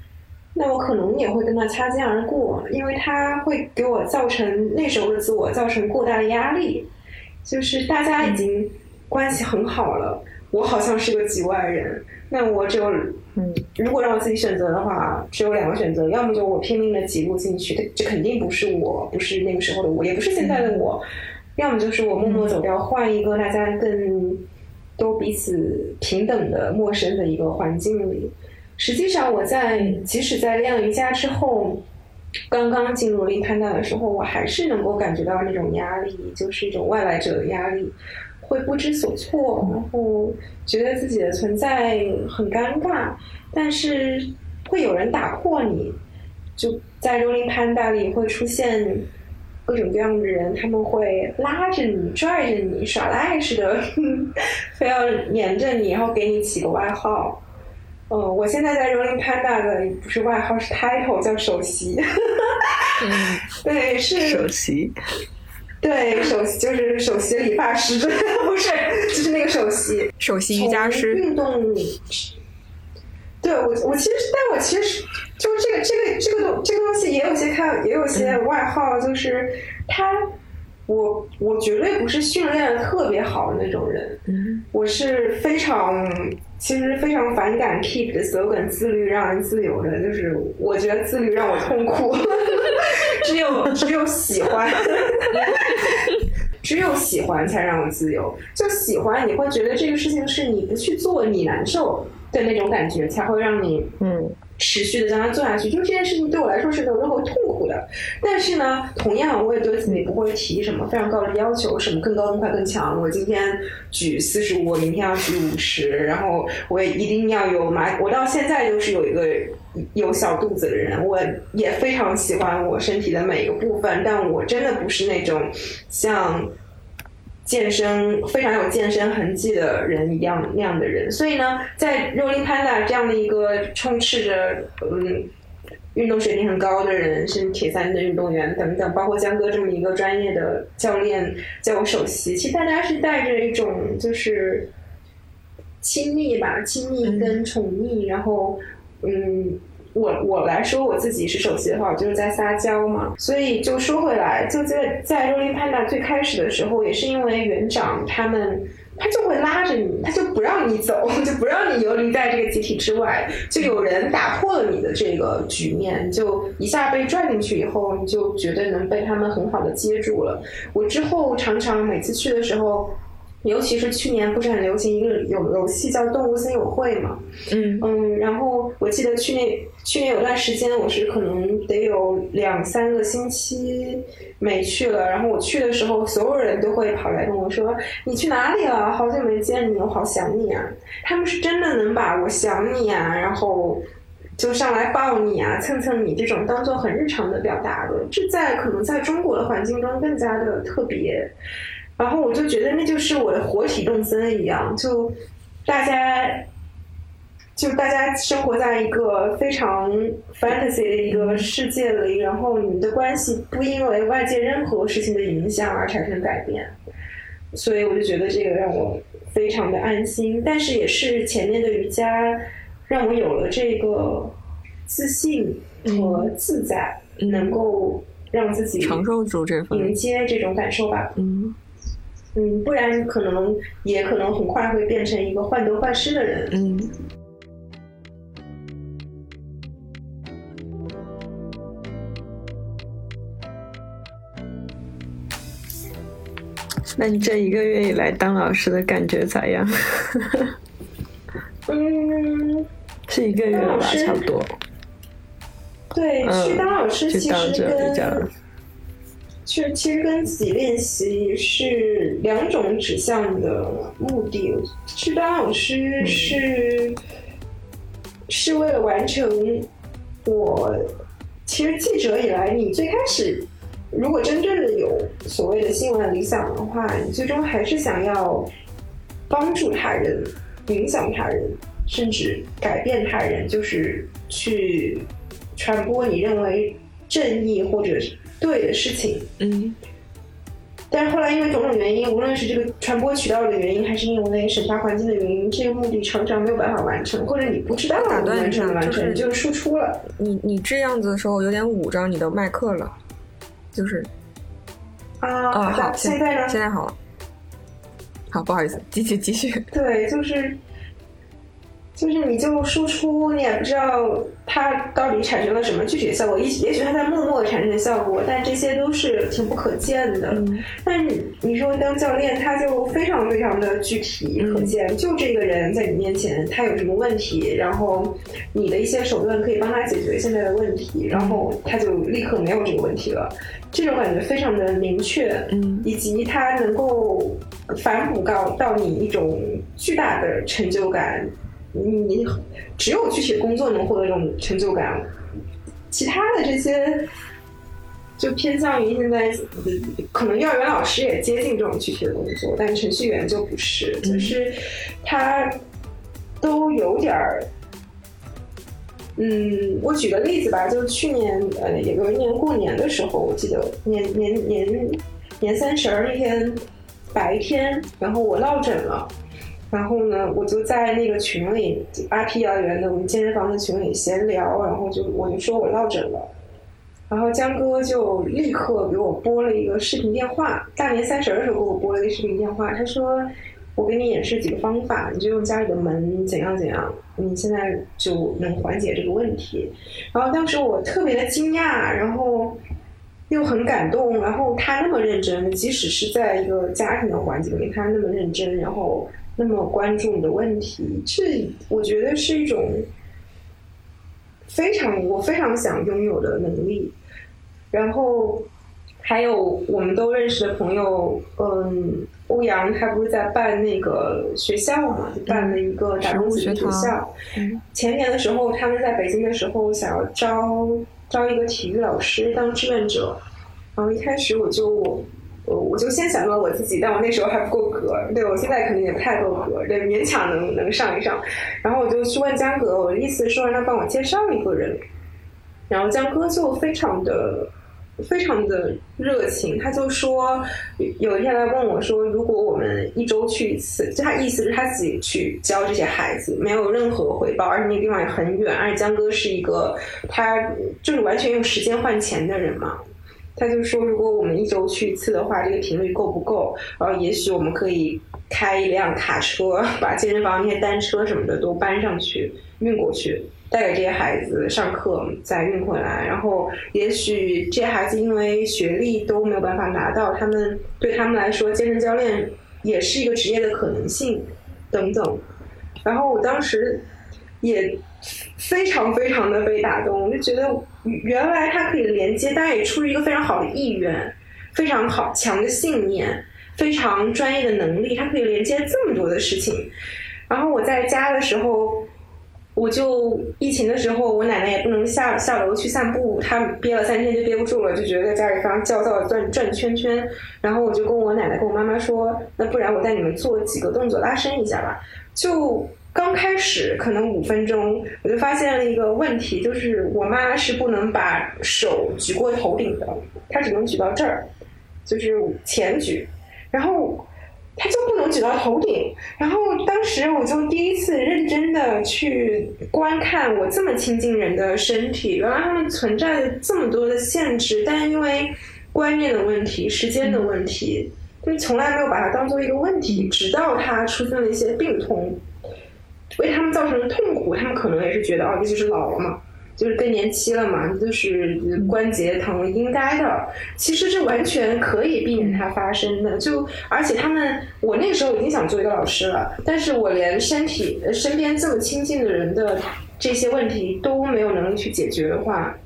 Speaker 1: 那我可能也会跟他擦肩而过，因为他会给我造成那时候的自我造成过大的压力。就是大家已经关系很好了，我好像是个局外人。那我只有，嗯，如果让我自己选择的话，只有两个选择：要么就我拼命的挤入进去，这肯定不是我，不是那个时候的我，也不是现在的我；要么就是我默默走掉，换一个大家更。都彼此平等的陌生的一个环境里，实际上我在即使在练瑜伽之后，刚刚进入灵潘达的时候，我还是能够感觉到那种压力，就是一种外来者的压力，会不知所措，然后觉得自己的存在很尴尬，但是会有人打破你，就在柔灵潘达里会出现。各种各样的人，他们会拉着你、拽着你、耍赖似的，非要黏着你，然后给你起个外号。嗯，我现在在 Rolling Panda 的不是外号，是 title，叫首席。嗯，对，是
Speaker 3: 首席。
Speaker 1: 对，首席就是首席理发师，不是，就是那个首席。
Speaker 2: 首席瑜伽师。
Speaker 1: 运动。对我，我其实，但我其实就这个这个这个东这个东西也有些看，也有些外号，就是他，我我绝对不是训练特别好的那种人，我是非常其实非常反感 keep 的 slogan 自律让人自由的，就是我觉得自律让我痛苦，只有只有喜欢，只有喜欢才让我自由，就喜欢你会觉得这个事情是你不去做你难受。的那种感觉才会让你嗯持续的将它做下去。就这件事情对我来说是没有任何痛苦的，但是呢，同样我也对自己不会提什么非常高的要求，什么更高更快更强。我今天举四十五，我明天要举五十，然后我也一定要有马。我到现在就是有一个有小肚子的人，我也非常喜欢我身体的每一个部分，但我真的不是那种像。健身非常有健身痕迹的人一样那样的人，所以呢，在 Rolling Panda 这样的一个充斥着嗯运动水平很高的人，甚至铁三的运动员等等，包括江哥这么一个专业的教练叫我首席，其实大家是带着一种就是亲密吧，亲密跟宠溺，然后嗯我我来说我自己是首席的话，我就是在撒娇嘛。所以就说回来，就在在 Rolling Panda 最开始的时候，也是因为园长他们。他就会拉着你，他就不让你走，就不让你游离在这个集体之外。就有人打破了你的这个局面，就一下被拽进去以后，你就绝对能被他们很好的接住了。我之后常常每次去的时候。尤其是去年不是很流行一个有游戏叫《动物森友会》嘛，
Speaker 2: 嗯
Speaker 1: 嗯，然后我记得去年去年有段时间我是可能得有两三个星期没去了，然后我去的时候，所有人都会跑来跟我说：“你去哪里了？好久没见你，我好想你啊！”他们是真的能把我想你啊，然后就上来抱你啊，蹭蹭你这种当做很日常的表达的，这在可能在中国的环境中更加的特别。然后我就觉得那就是我的活体动森一样，就大家就大家生活在一个非常 fantasy 的一个世界里，然后你们的关系不因为外界任何事情的影响而产生改变，所以我就觉得这个让我非常的安心。但是也是前面的瑜伽让我有了这个自信和自在，能够让自己
Speaker 2: 承受住这份
Speaker 1: 迎接这种感受吧。
Speaker 2: 嗯。
Speaker 1: 嗯，不然可能也可能很快会变成一个患得患失的人。
Speaker 2: 嗯。
Speaker 3: 那你这一个月以来当老师的感觉咋样？
Speaker 1: 嗯，
Speaker 3: 是一个月吧，差不多。
Speaker 1: 对，去当老师其实跟。其实，其实跟自己练习是两种指向的目的。去当老师是是为了完成我。其实记者以来，你最开始如果真正的有所谓的新闻理想的话，你最终还是想要帮助他人、影响他人，甚至改变他人，就是去传播你认为正义或者是。对的事情，
Speaker 2: 嗯，
Speaker 1: 但是后来因为种种原因，无论是这个传播渠道的原因，还是因为审查环境的原因，这个目的常常没有办法完成，或者你不知道
Speaker 2: 打断
Speaker 1: 完成完成，就是输出了。
Speaker 2: 你你这样子的时候有点捂着你的麦克了，就是
Speaker 1: 啊
Speaker 2: 啊好，
Speaker 1: 现在呢？
Speaker 2: 现在好了，好，不好意思，继续继续。
Speaker 1: 对，就是。就是你就输出，你也不知道它到底产生了什么具体的效果。也也许它在默默产生的效果，但这些都是挺不可见的。但你你说当教练，他就非常非常的具体可见。就这个人在你面前，他有什么问题，然后你的一些手段可以帮他解决现在的问题，然后他就立刻没有这个问题了。这种感觉非常的明确，
Speaker 2: 嗯，
Speaker 1: 以及他能够反哺到到你一种巨大的成就感。你只有具体工作能获得这种成就感，其他的这些就偏向于现在可能幼儿园老师也接近这种具体的工作，但程序员就不是，就是他都有点儿。嗯，我举个例子吧，就去年呃有一年过年的时候，我记得年年年年三十儿那天白天，然后我落枕了。然后呢，我就在那个群里，阿 P 幼儿园的我们健身房的群里闲聊，然后就我就说我落枕了，然后江哥就立刻给我拨了一个视频电话，大年三十的时候给我拨了一个视频电话，他说我给你演示几个方法，你就用家里的门怎样怎样，你现在就能缓解这个问题。然后当时我特别的惊讶，然后又很感动，然后他那么认真，即使是在一个家庭的环境里，他那么认真，然后。那么关注你的问题，这我觉得是一种非常我非常想拥有的能力。然后还有我们都认识的朋友，嗯，欧阳他不是在办那个学校嘛，办了一个打工子弟学校。前年的时候，他们在北京的时候想要招招一个体育老师当志愿者，然后一开始我就。我我就先想到我自己，但我那时候还不够格，对我现在肯定也不太够格，对，勉强能能上一上。然后我就去问江哥，我的意思是说让他帮我介绍一个人。然后江哥就非常的非常的热情，他就说有一天来问我说，如果我们一周去一次，就他意思是他自己去教这些孩子，没有任何回报，而且那个地方也很远，而且江哥是一个他就是完全用时间换钱的人嘛。他就说，如果我们一周去一次的话，这个频率够不够？然后也许我们可以开一辆卡车，把健身房那些单车什么的都搬上去，运过去。带给这些孩子上课，再运回来，然后也许这些孩子因为学历都没有办法拿到，他们对他们来说，健身教练也是一个职业的可能性，等等。然后我当时也非常非常的被打动，我就觉得原来他可以连接，大家也出于一个非常好的意愿，非常好强的信念，非常专业的能力，他可以连接这么多的事情。然后我在家的时候。我就疫情的时候，我奶奶也不能下下楼去散步，她憋了三天就憋不住了，就觉得在家里非常焦躁，转转圈圈。然后我就跟我奶奶跟我妈妈说，那不然我带你们做几个动作拉伸一下吧。就刚开始可能五分钟，我就发现了一个问题，就是我妈是不能把手举过头顶的，她只能举到这儿，就是前举，然后。她就不能举到头顶，然后当时我就第一次认真的去观看我这么亲近人的身体，原来他们存在这么多的限制，但因为观念的问题、时间的问题，就从来没有把它当做一个问题，直到它出现了一些病痛，为他们造成的痛苦，他们可能也是觉得哦，这就是老了嘛。就是更年期了嘛，就是关节疼，应该的。其实这完全可以避免它发生的。就而且他们，我那个时候已经想做一个老师了，但是我连身体身边这么亲近的人的这些问题都没有能力去解决的话，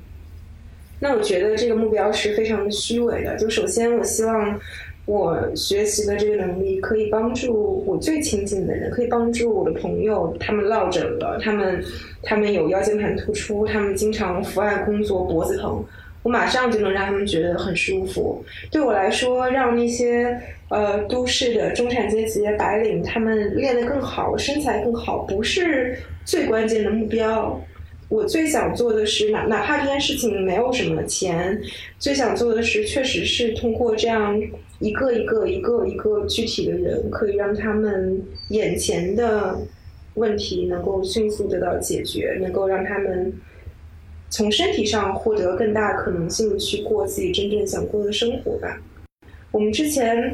Speaker 1: 那我觉得这个目标是非常的虚伪的。就首先，我希望。我学习的这个能力可以帮助我最亲近的人，可以帮助我的朋友，他们落枕了，他们他们有腰间盘突出，他们经常伏案工作脖子疼，我马上就能让他们觉得很舒服。对我来说，让那些呃都市的中产阶级白领他们练得更好，身材更好，不是最关键的目标。我最想做的是，哪哪怕这件事情没有什么钱，最想做的是，确实是通过这样。一个一个一个一个具体的人，可以让他们眼前的问题能够迅速得到解决，能够让他们从身体上获得更大可能性去过自己真正想过的生活吧。我们之前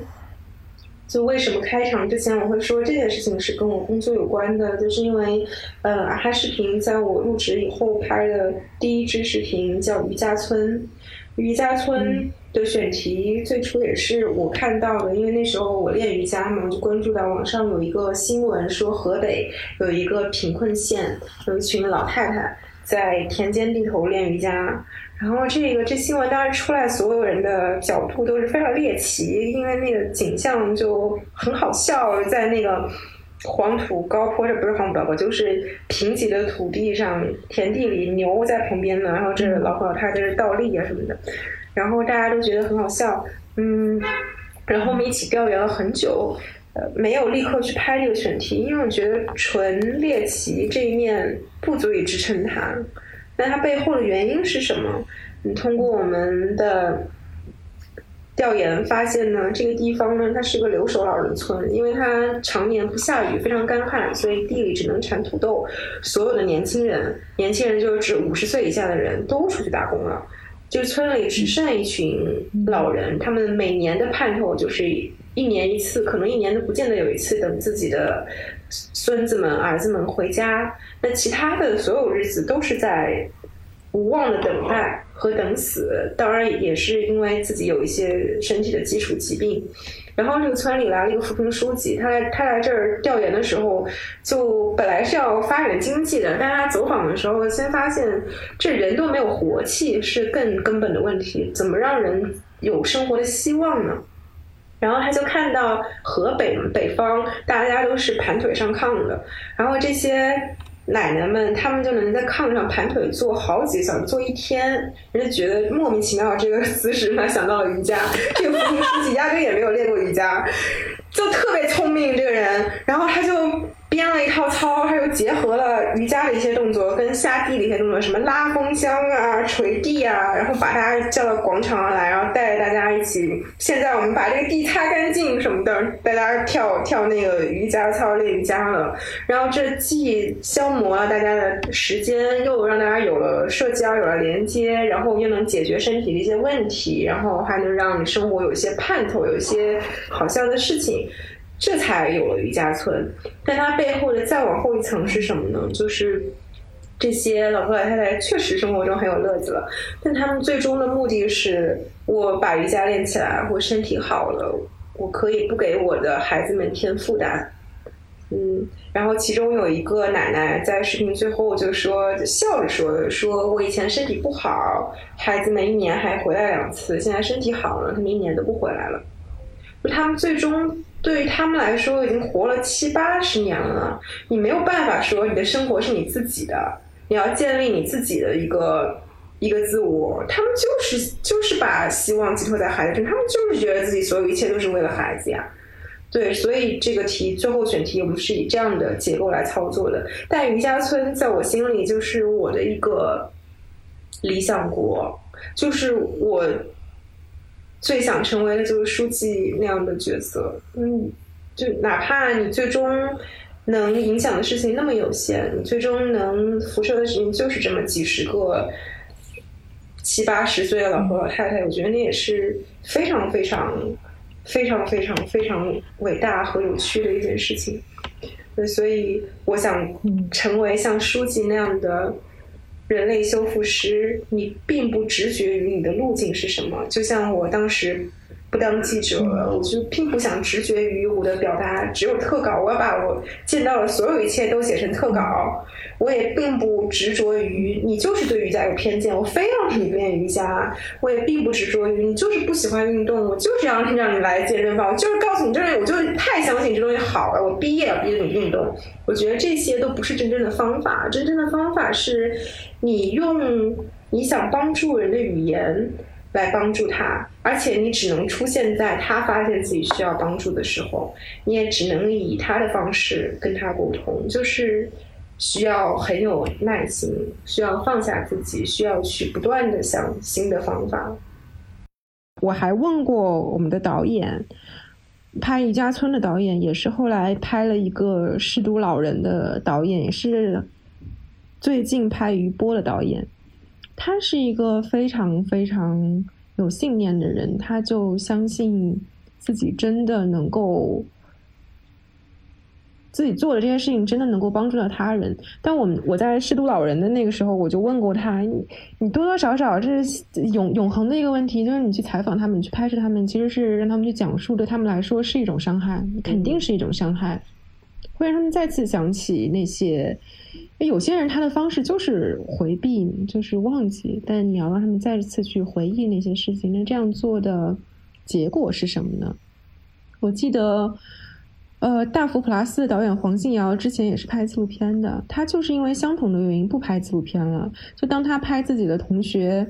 Speaker 1: 就为什么开场之前我会说这件事情是跟我工作有关的，就是因为呃，阿哈视频在我入职以后拍的第一支视频叫瑜伽村，瑜伽村。的选题最初也是我看到的，因为那时候我练瑜伽嘛，就关注到网上有一个新闻说河北有一个贫困县，有一群老太太在田间地头练瑜伽。然后这个这新闻当时出来，所有人的角度都是非常猎奇，因为那个景象就很好笑，在那个黄土高坡，这不是黄土高坡，就是贫瘠的土地上，田地里牛在旁边呢，然后这老老太太是倒立啊什么的。然后大家都觉得很好笑，嗯，然后我们一起调研了很久，呃，没有立刻去拍这个选题，因为我觉得纯猎奇这一面不足以支撑它。那它背后的原因是什么？你通过我们的调研发现呢，这个地方呢，它是个留守老人村，因为它常年不下雨，非常干旱，所以地里只能产土豆。所有的年轻人，年轻人就是指五十岁以下的人都出去打工了。就村里只剩一群老人，他们每年的盼头就是一年一次，可能一年都不见得有一次，等自己的孙子们、儿子们回家。那其他的所有日子都是在无望的等待和等死。当然，也是因为自己有一些身体的基础疾病。然后这个村里来了一个扶贫书记，他来他来这儿调研的时候，就本来是要发展经济的，但他走访的时候，先发现这人都没有活气，是更根本的问题。怎么让人有生活的希望呢？然后他就看到河北北方大家都是盘腿上炕的，然后这些。奶奶们，他们就能在炕上盘腿坐好几个小时，坐一天，人家觉得莫名其妙。这个姿势，他想到了瑜伽。这个扶贫书记压根也没有练过瑜伽，就特别聪明这个人。然后他就编了一套操，还有结合了瑜伽的一些动作跟下地的一些动作，什么拉风箱啊、捶地啊，然后把大家叫到广场上来，然后带着大家一起。现在我们把这个地擦干净什么的，带大家跳跳那个瑜伽操练瑜伽了。然后这既消磨了大家的时间，又让大家有了社交，有了连接，然后又能解决身体的一些问题，然后还能让你生活有一些盼头，有一些好笑的事情。这才有了瑜伽村，但它背后的再往后一层是什么呢？就是这些老头老太太确实生活中很有乐子了，但他们最终的目的是，我把瑜伽练起来，我身体好了，我可以不给我的孩子们添负担。嗯，然后其中有一个奶奶在视频最后就说，笑着说，说我以前身体不好，孩子们一年还回来两次，现在身体好了，他们一年都不回来了。就他们最终。对于他们来说，已经活了七八十年了。你没有办法说你的生活是你自己的，你要建立你自己的一个一个自我。他们就是就是把希望寄托在孩子身上，他们就是觉得自己所有一切都是为了孩子呀。对，所以这个题最后选题我们是以这样的结构来操作的。但瑜伽村在我心里就是我的一个理想国，就是我。最想成为的就是书记那样的角色，嗯，就哪怕你最终能影响的事情那么有限，你最终能辐射的事情就是这么几十个七八十岁的老头老太太，我觉得那也是非常非常非常非常非常伟大和有趣的一件事情。对，所以我想成为像书记那样的。人类修复师，你并不直觉于你的路径是什么，就像我当时。不当记者，我就并不想直觉于我的表达只有特稿，我要把我见到的所有一切都写成特稿。我也并不执着于你就是对瑜伽有偏见，我非要让你练瑜伽。我也并不执着于你就是不喜欢运动，我就是要让你来健身房，我就是告诉你这，我就太相信这东西好了，我毕业了逼着你运动。我觉得这些都不是真正的方法，真正的方法是你用你想帮助人的语言。来帮助他，而且你只能出现在他发现自己需要帮助的时候，你也只能以他的方式跟他沟通，就是需要很有耐心，需要放下自己，需要去不断的想新的方法。
Speaker 5: 我还问过我们的导演，拍《余家村》的导演，也是后来拍了一个《失独老人》的导演，也是最近拍《余波》的导演。他是一个非常非常有信念的人，他就相信自己真的能够自己做的这些事情真的能够帮助到他人。但我们我在失独老人的那个时候，我就问过他：“你你多多少少这是永永恒的一个问题，就是你去采访他们，去拍摄他们，其实是让他们去讲述，对他们来说是一种伤害，肯定是一种伤害，会让他们再次想起那些。”有些人他的方式就是回避，就是忘记，但你要让他们再次去回忆那些事情，那这样做的结果是什么呢？我记得，呃，大福普拉斯的导演黄信尧之前也是拍纪录片的，他就是因为相同的原因不拍纪录片了。就当他拍自己的同学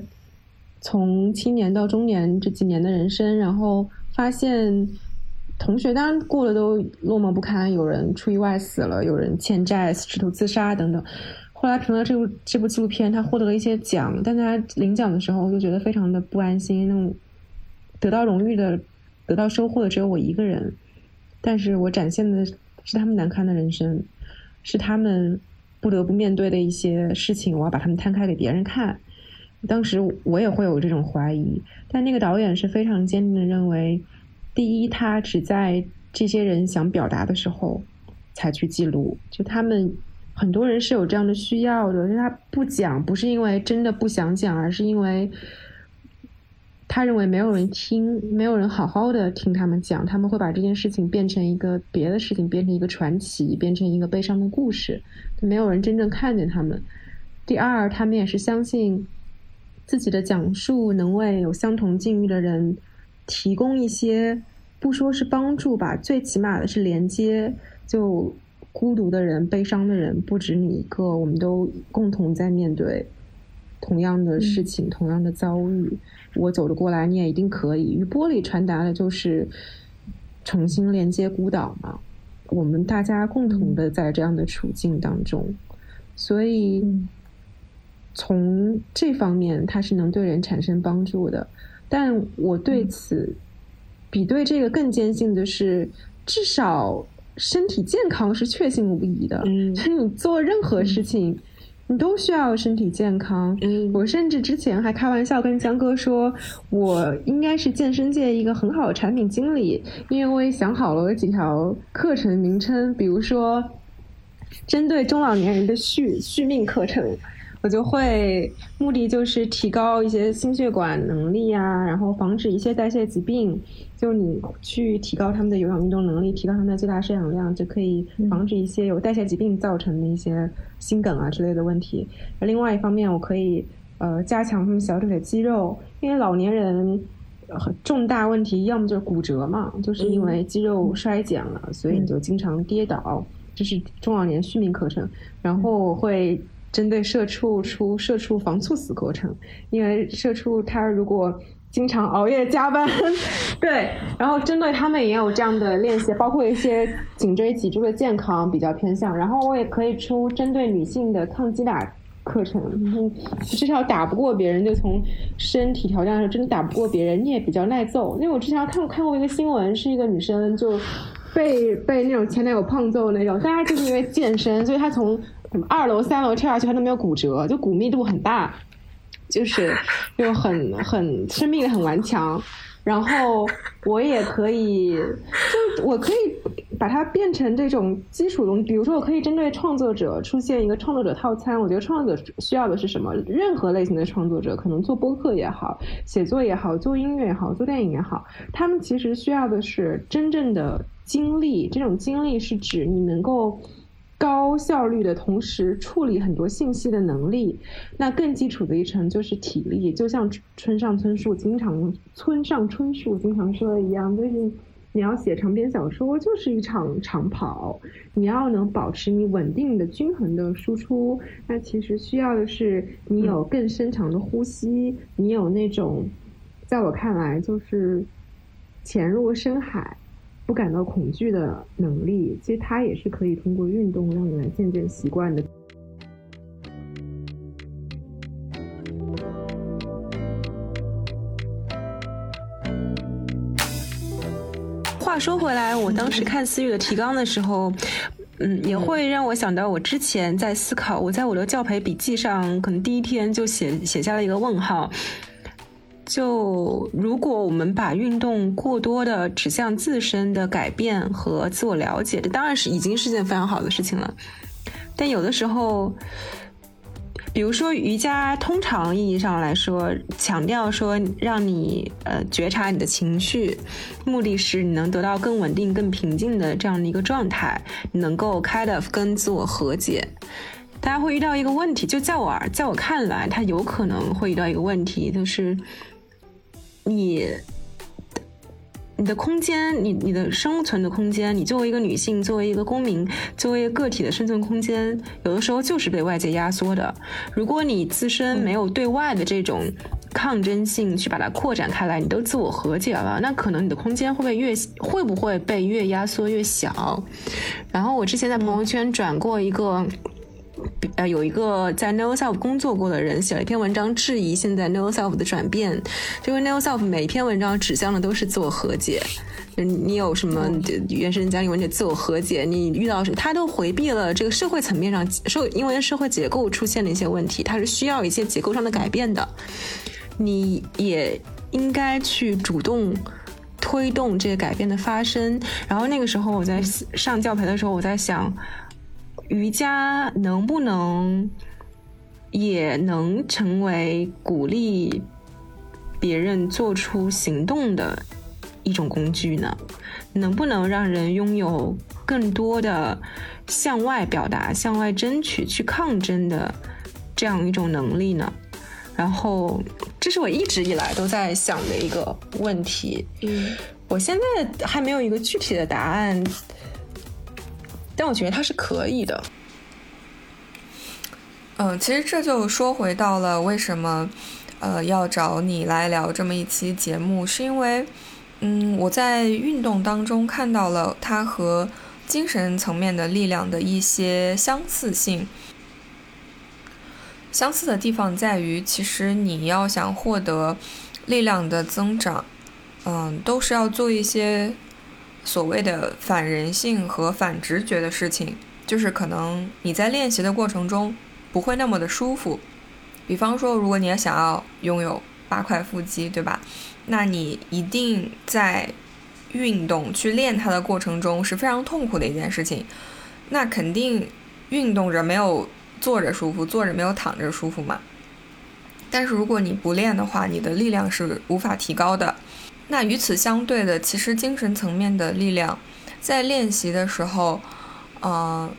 Speaker 5: 从青年到中年这几年的人生，然后发现。同学当然过得都落寞不堪，有人出意外死了，有人欠债试图自杀等等。后来凭了这部这部纪录片，他获得了一些奖，但他领奖的时候就觉得非常的不安心。那种得到荣誉的、得到收获的只有我一个人，但是我展现的是他们难堪的人生，是他们不得不面对的一些事情，我要把他们摊开给别人看。当时我也会有这种怀疑，但那个导演是非常坚定的认为。第一，他只在这些人想表达的时候才去记录。就他们很多人是有这样的需要的，他不讲不是因为真的不想讲，而是因为他认为没有人听，没有人好好的听他们讲，他们会把这件事情变成一个别的事情，变成一个传奇，变成一个悲伤的故事，没有人真正看见他们。第二，他们也是相信自己的讲述能为有相同境遇的人。提供一些不说是帮助吧，最起码的是连接。就孤独的人、悲伤的人不止你一个，我们都共同在面对同样的事情、同样的遭遇。我走得过来，你也一定可以。与玻璃传达的就是重新连接孤岛嘛。
Speaker 1: 我们大家共同的在这样的处境当中，所以从这方面它是能对人产生帮助的。但我对此比对这个更坚信的是，至少身体健康是确信无疑的。
Speaker 4: 嗯，
Speaker 1: 就你做任何事情。你都需要身体健康。
Speaker 4: 嗯，
Speaker 1: 我甚至之前还开玩笑跟江哥说，我应该是健身界一个很好的产品经理，因为我也想好了几条课程名称，比如说针对中老年人的续续命课程。我就会目的就是提高一些心血管能力啊，然后防止一些代谢疾病。就你去提高他们的有氧运动能力，提高他们的最大摄氧量，就可以防止一些有代谢疾病造成的一些心梗啊之类的问题。另外一方面，我可以呃加强他们小腿的肌肉，因为老年人重大问题要么就是骨折嘛，就是因为肌肉衰减了，所以你就经常跌倒。这是中老年续命课程，然后会。针对社畜出社畜防猝死课程，因为社畜他如果经常熬夜加班，对，然后针对他们也有这样的练习，包括一些颈椎脊柱的健康比较偏向。然后我也可以出针对女性的抗击打课程，至少打不过别人，就从身体条件上真的打不过别人，你也比较耐揍。因为我之前看看过一个新闻，是一个女生就被被那种前男友胖揍那种，大家就是因为健身，所以她从。什么二楼、三楼跳下去，他都没有骨折，就骨密度很大，就是又很很生命力很顽强。然后我也可以，就我可以把它变成这种基础东西。比如说，我可以针对创作者出现一个创作者套餐。我觉得创作者需要的是什么？任何类型的创作者，可能做播客也好，写作也好，做音乐也好，做电影也好，他们其实需要的是真正的经历。这种经历是指你能够。高效率的同时处理很多信息的能力，那更基础的一层就是体力。就像村上春树经常村上春树经常说的一样，就是你要写长篇小说，就是一场长跑，你要能保持你稳定的、均衡的输出。那其实需要的是你有更深长的呼吸，你有那种，在我看来就是潜入深海。不感到恐惧的能力，其实它也是可以通过运动让你来渐渐习惯的。
Speaker 4: 话说回来，我当时看思雨的提纲的时候，嗯，也会让我想到我之前在思考，我在我的教培笔记上，可能第一天就写写下了一个问号。就如果我们把运动过多的指向自身的改变和自我了解，这当然是已经是件非常好的事情了。但有的时候，比如说瑜伽，通常意义上来说，强调说让你呃觉察你的情绪，目的是你能得到更稳定、更平静的这样的一个状态，你能够 kind of 跟自我和解。大家会遇到一个问题，就在我在我看来，他有可能会遇到一个问题，就是。你，你的空间，你你的生存的空间，你作为一个女性，作为一个公民，作为一个个体的生存空间，有的时候就是被外界压缩的。如果你自身没有对外的这种抗争性去把它扩展开来，你都自我和解了，那可能你的空间会被越会不会被越压缩越小？然后我之前在朋友圈转过一个。呃，有一个在 No Self 工作过的人写了一篇文章，质疑现在 No Self 的转变。这个 No Self 每一篇文章指向的都是自我和解。你有什么原生家庭问题？自我和解，你遇到什么？他都回避了这个社会层面上社，因为社会结构出现了一些问题，它是需要一些结构上的改变的。你也应该去主动推动这个改变的发生。然后那个时候我在上教培的时候，我在想。瑜伽能不能也能成为鼓励别人做出行动的一种工具呢？能不能让人拥有更多的向外表达、向外争取、去抗争的这样一种能力呢？然后，这是我一直以来都在想的一个问题。嗯，我现在还没有一个具体的答案。但我觉得他是可以的。
Speaker 2: 嗯，其实这就说回到了为什么，呃，要找你来聊这么一期节目，是因为，嗯，我在运动当中看到了它和精神层面的力量的一些相似性。相似的地方在于，其实你要想获得力量的增长，嗯，都是要做一些所谓的反人性和反直觉的事情，就是可能你在练习的过程中不会那么的舒服。比方说，如果你也想要拥有八块腹肌，对吧？那你一定在运动去练它的过程中是非常痛苦的一件事情。那肯定运动着没有坐着舒服，坐着没有躺着舒服嘛。但是如果你不练的话，你的力量是无法提高的。那与此相对的，其实精神层面的力量，在练习的时候，呃，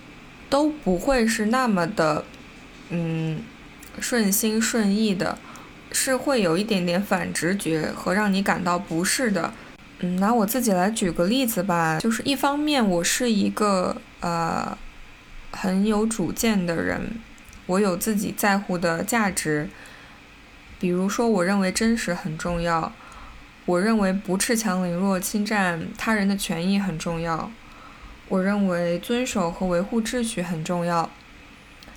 Speaker 2: 都不会是那么的，嗯。顺心顺意的，是会有一点点反直觉和让你感到不适的。嗯，拿我自己来举个例子吧，就是一方面我是一个呃很有主见的人，我有自己在乎的价值，比如说我认为真实很重要，我认为不恃强凌弱、侵占他人的权益很重要，我认为遵守和维护秩序很重要。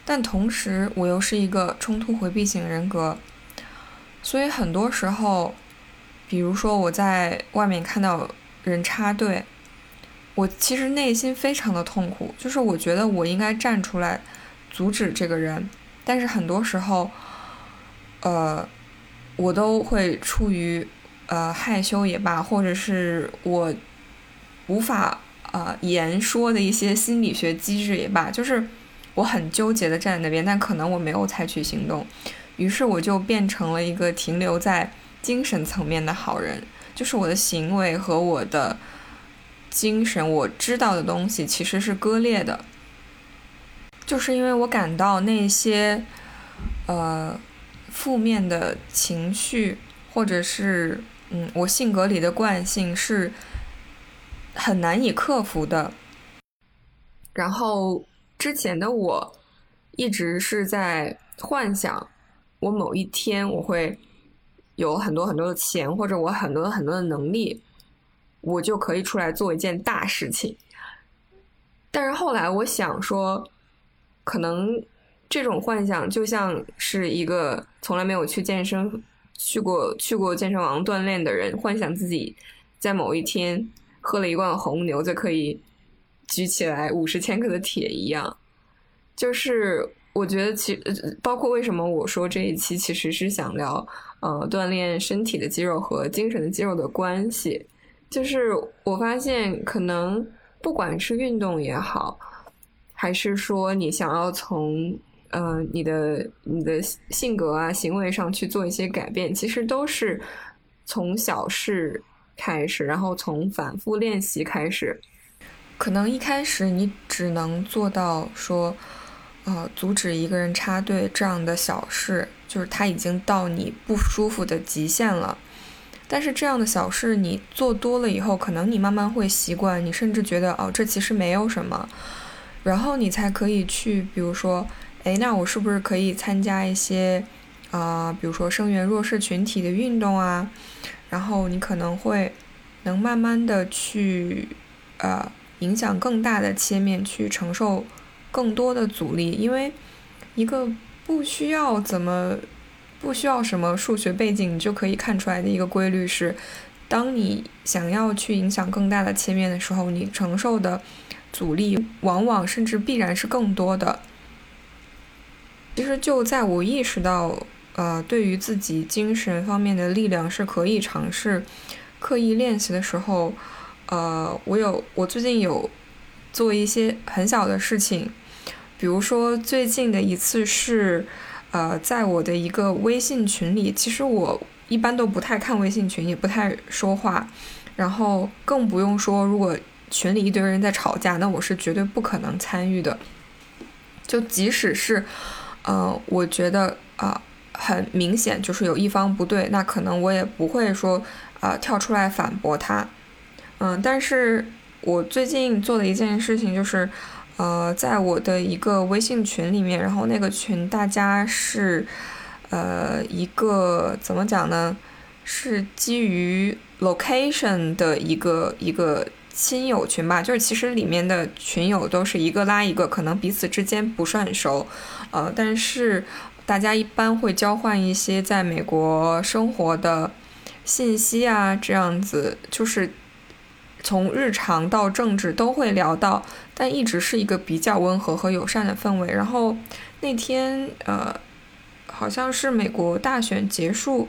Speaker 2: 但同时，我又是一个冲突回避型人格，所以很多时候，比如说我在外面看到人插队，我其实内心非常的痛苦，就是我觉得我应该站出来阻止这个人，但是很多时候，呃，我都会出于呃害羞也罢，或者是我无法呃言说的一些心理学机制也罢，就是。我很纠结的站在那边，但可能我没有采取行动，于是我就变成了一个停留在精神层面的好人，就是我的行为和我的精神，我知道的东西其实是割裂的，就是因为我感到那些呃负面的情绪，或者是嗯我性格里的惯性是很难以克服的，然后。之前的我一直是在幻想，我某一天我会有很多很多的钱，或者我很多很多的能力，我就可以出来做一件大事情。但是后来我想说，可能这种幻想就像是一个从来没有去健身、去过去过健身房锻炼的人，幻想自己在某一天喝了一罐红牛就可以。举起来五十千克的铁一样，就是我觉得其包括为什么我说这一期其实是想聊呃锻炼身体的肌肉和精神的肌肉的关系，就是我发现可能不管是运动也好，还是说你想要从呃你的你的性格啊行为上去做一些改变，其实都是从小事开始，然后从反复练习开始。可能一开始你只能做到说，呃，阻止一个人插队这样的小事，就是他已经到你不舒服的极限了。但是这样的小事你做多了以后，可能你慢慢会习惯，你甚至觉得哦，这其实没有什么。然后你才可以去，比如说，哎，那我是不是可以参加一些啊，比如说声援弱势群体的运动啊？然后你可能会能慢慢的去，呃。影响更大的切面去承受更多的阻力，因为一个不需要怎么不需要什么数学背景你就可以看出来的一个规律是，当你想要去影响更大的切面的时候，你承受的阻力往往甚至必然是更多的。其实就在我意识到，呃，对于自己精神方面的力量是可以尝试刻意练习的时候。呃，我有，我最近有做一些很小的事情，比如说最近的一次是，呃，在我的一个微信群里，其实我一般都不太看微信群，也不太说话，然后更不用说如果群里一堆人在吵架，那我是绝对不可能参与的。就即使是，呃，我觉得啊，很明显就是有一方不对，那可能我也不会说啊跳出来反驳他。嗯，但是我最近做的一件事情就是，呃，在我的一个微信群里面，然后那个群大家是，呃，一个怎么讲呢？是基于 location 的一个一个亲友群吧，就是其实里面的群友都是一个拉一个，可能彼此之间不是很熟，呃，但是大家一般会交换一些在美国生活的信息啊，这样子就是从日常到政治都会聊到，但一直是一个比较温和和友善的氛围。然后那天呃，好像是美国大选结束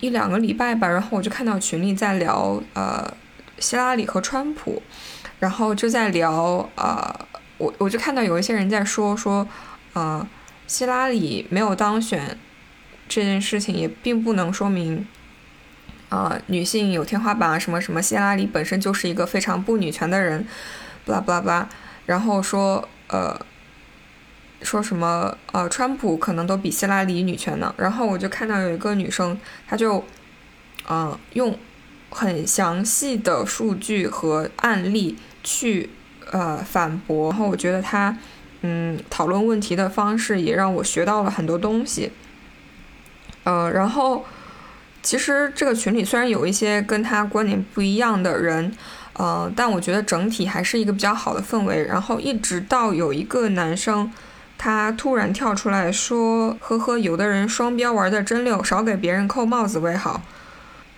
Speaker 2: 一两个礼拜吧，然后我就看到群里在聊呃。希拉里和川普，然后就在聊呃，我我就看到有一些人在说说，呃，希拉里没有当选这件事情也并不能说明，呃，女性有天花板啊什么什么，希拉里本身就是一个非常不女权的人，巴拉巴拉巴拉，然后说呃，说什么呃，川普可能都比希拉里女权呢，然后我就看到有一个女生，她就嗯用。很详细的数据和案例去呃反驳，然后我觉得他嗯讨论问题的方式也让我学到了很多东西。呃，然后其实这个群里虽然有一些跟他观点不一样的人，呃，但我觉得整体还是一个比较好的氛围。然后一直到有一个男生他突然跳出来说：“呵呵，有的人双标玩的真溜，少给别人扣帽子为好。”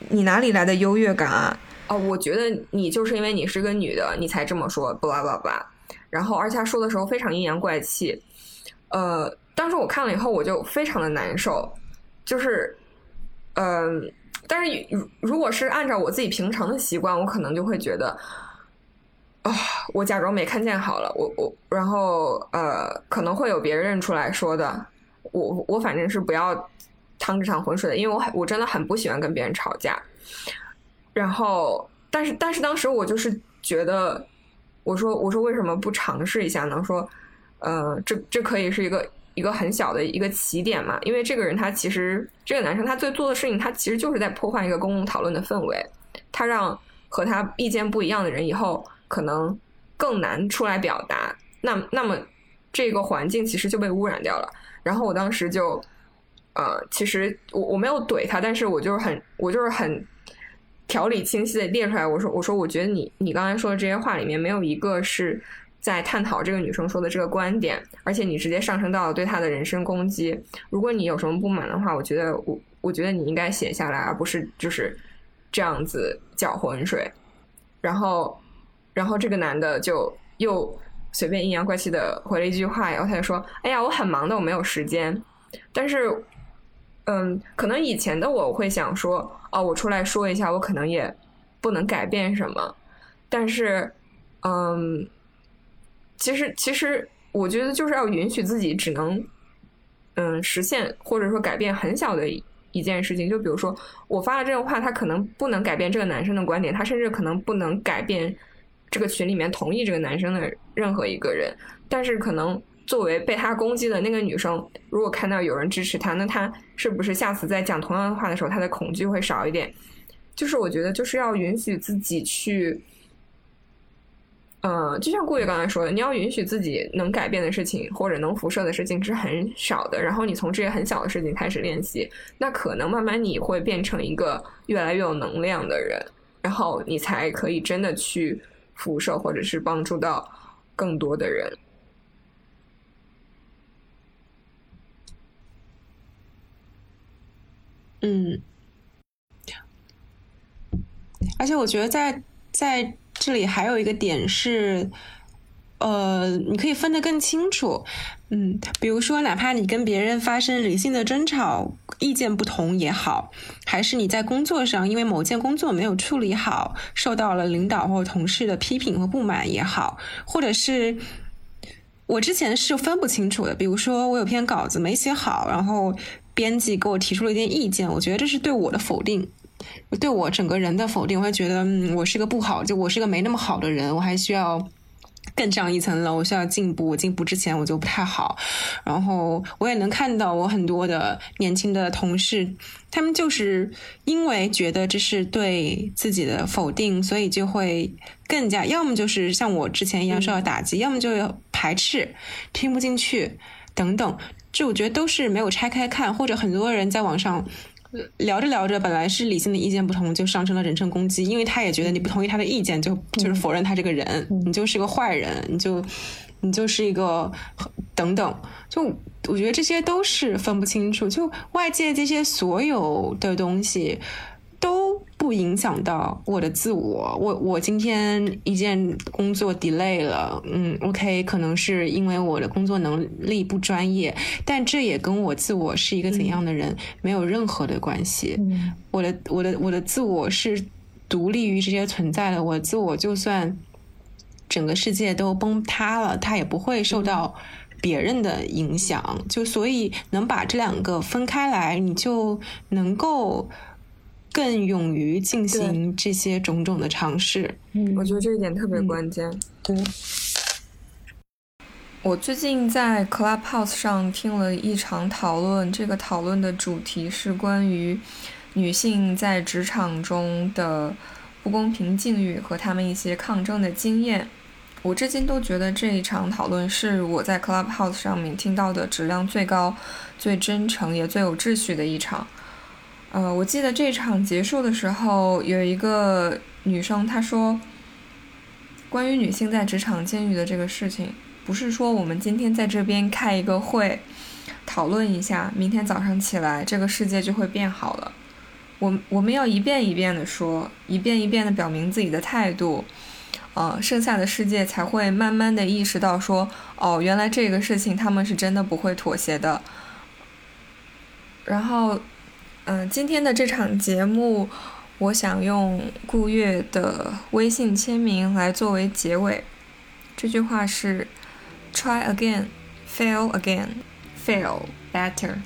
Speaker 2: 你哪里来的优越感啊？哦，我觉得你就是因为你是个女的，你才这么说，巴拉巴拉。然后，而且他说的时候非常阴阳怪气。呃，当时我看了以后，我就非常的难受。就是，嗯，但是如如果是按照我自己平常的习惯，我可能就会觉得，啊，我假装没看见好了。我我，然后呃，可能会有别人认出来说的。我我反正是不要。趟这场浑水的，因为我很我真的很不喜欢跟别人吵架，然后，但是但是当时我就是觉得，我说我说为什么不尝试一下呢？说，呃，这这可以是一个一个很小的一个起点嘛，因为这个人他其实这个男生他最做的事情，他其实就是在破坏一个公共讨论的氛围，他让和他意见不一样的人以后可能更难出来表达，那那么这个环境其实就被污染掉了。然后我当时就。呃，其实我我没有怼他，但是我就是很我就是很条理清晰的列出来。我说我说，我觉得你你刚才说的这些话里面没有一个是在探讨这个女生说的这个观点，而且你直接上升到了对她的人身攻击。如果你有什么不满的话，我觉得我我觉得你应该写下来，而不是就是这样子搅浑水。然后然后这个男的就又随便阴阳怪气的回了一句话，然后他就说：“哎呀，我很忙的，我没有时间。”但是。嗯，可能以前的我会想说，哦，我出来说一下，我可能也不能改变什么。但是，嗯，其实其实我觉得就是要允许自己只能，嗯，实现或者说改变很小的一件事情。就比如说，我发了这个话，他可能不能改变这个男生的观点，他甚至可能不能改变这个群里面同意这个男生的任何一个人，但是可能。作为被他攻击的那个女生，如果看到有人支持她，那她是不是下次在讲同样的话的时候，她的恐惧会少一点？就是我觉得，就是要允许自己去，嗯，就像顾月刚才说的，你要允许自己能改变的事情或者能辐射的事情是很少的，然后你从这些很小的事情开始练习，那可能慢慢你会变成一个越来越有能量的人，然后你才可以真的去辐射或者是帮助到更多的人。
Speaker 4: 嗯，而且我觉得在在这里还有一个点是，呃，你可以分得更清楚。嗯，比如说，哪怕你跟别人发生理性的争吵，意见不同也好，还是你在工作上因为某件工作没有处理好，受到了领导或同事的批评和不满也好，或者是我之前是分不清楚的。比如说，我有篇稿子没写好，然后。编辑给我提出了一点意见，我觉得这是对我的否定，对我整个人的否定。我会觉得，嗯，我是个不好，就我是个没那么好的人，我还需要更上一层楼，我需要进步。我进步之前我就不太好。然后我也能看到我很多的年轻的同事，他们就是因为觉得这是对自己的否定，所以就会更加要么就是像我之前一样受到打击，要么就排斥、听不进去等等。这我觉得都是没有拆开看，或者很多人在网上聊着聊着，本来是理性的意见不同，就上升了人身攻击，因为他也觉得你不同意他的意见，就就是否认他这个人，你就是个坏人，你就你就是一个等等，就我觉得这些都是分不清楚，就外界这些所有的东西都。不影响到我的自我。我我今天一件工作 delay 了，嗯，OK，可能是因为我的工作能力不专业，但这也跟我自我是一个怎样的人没有任何的关系。我的我的我的自我是独立于这些存在的。我自我就算整个世界都崩塌了，它也不会受到别人的影响。就所以能把这两个分开来，你就能够。更勇于进行这些种种的尝试，
Speaker 2: 嗯，我觉得这一点特别关键。
Speaker 3: 对，
Speaker 2: 我最近在 Clubhouse 上听了一场讨论，这个讨论的主题是关于女性在职场中的不公平境遇和她们一些抗争的经验。我至今都觉得这一场讨论是我在 Clubhouse 上面听到的质量最高、最真诚也最有秩序的一场。呃，我记得这场结束的时候，有一个女生她说，关于女性在职场监狱的这个事情，不是说我们今天在这边开一个会，讨论一下，明天早上起来这个世界就会变好了。我我们要一遍一遍的说，一遍一遍的表明自己的态度，呃，剩下的世界才会慢慢的意识到说，哦，原来这个事情他们是真的不会妥协的。然后。嗯，今天的这场节目，我想用顾月的微信签名来作为结尾。这句话是：Try again, fail again, fail better。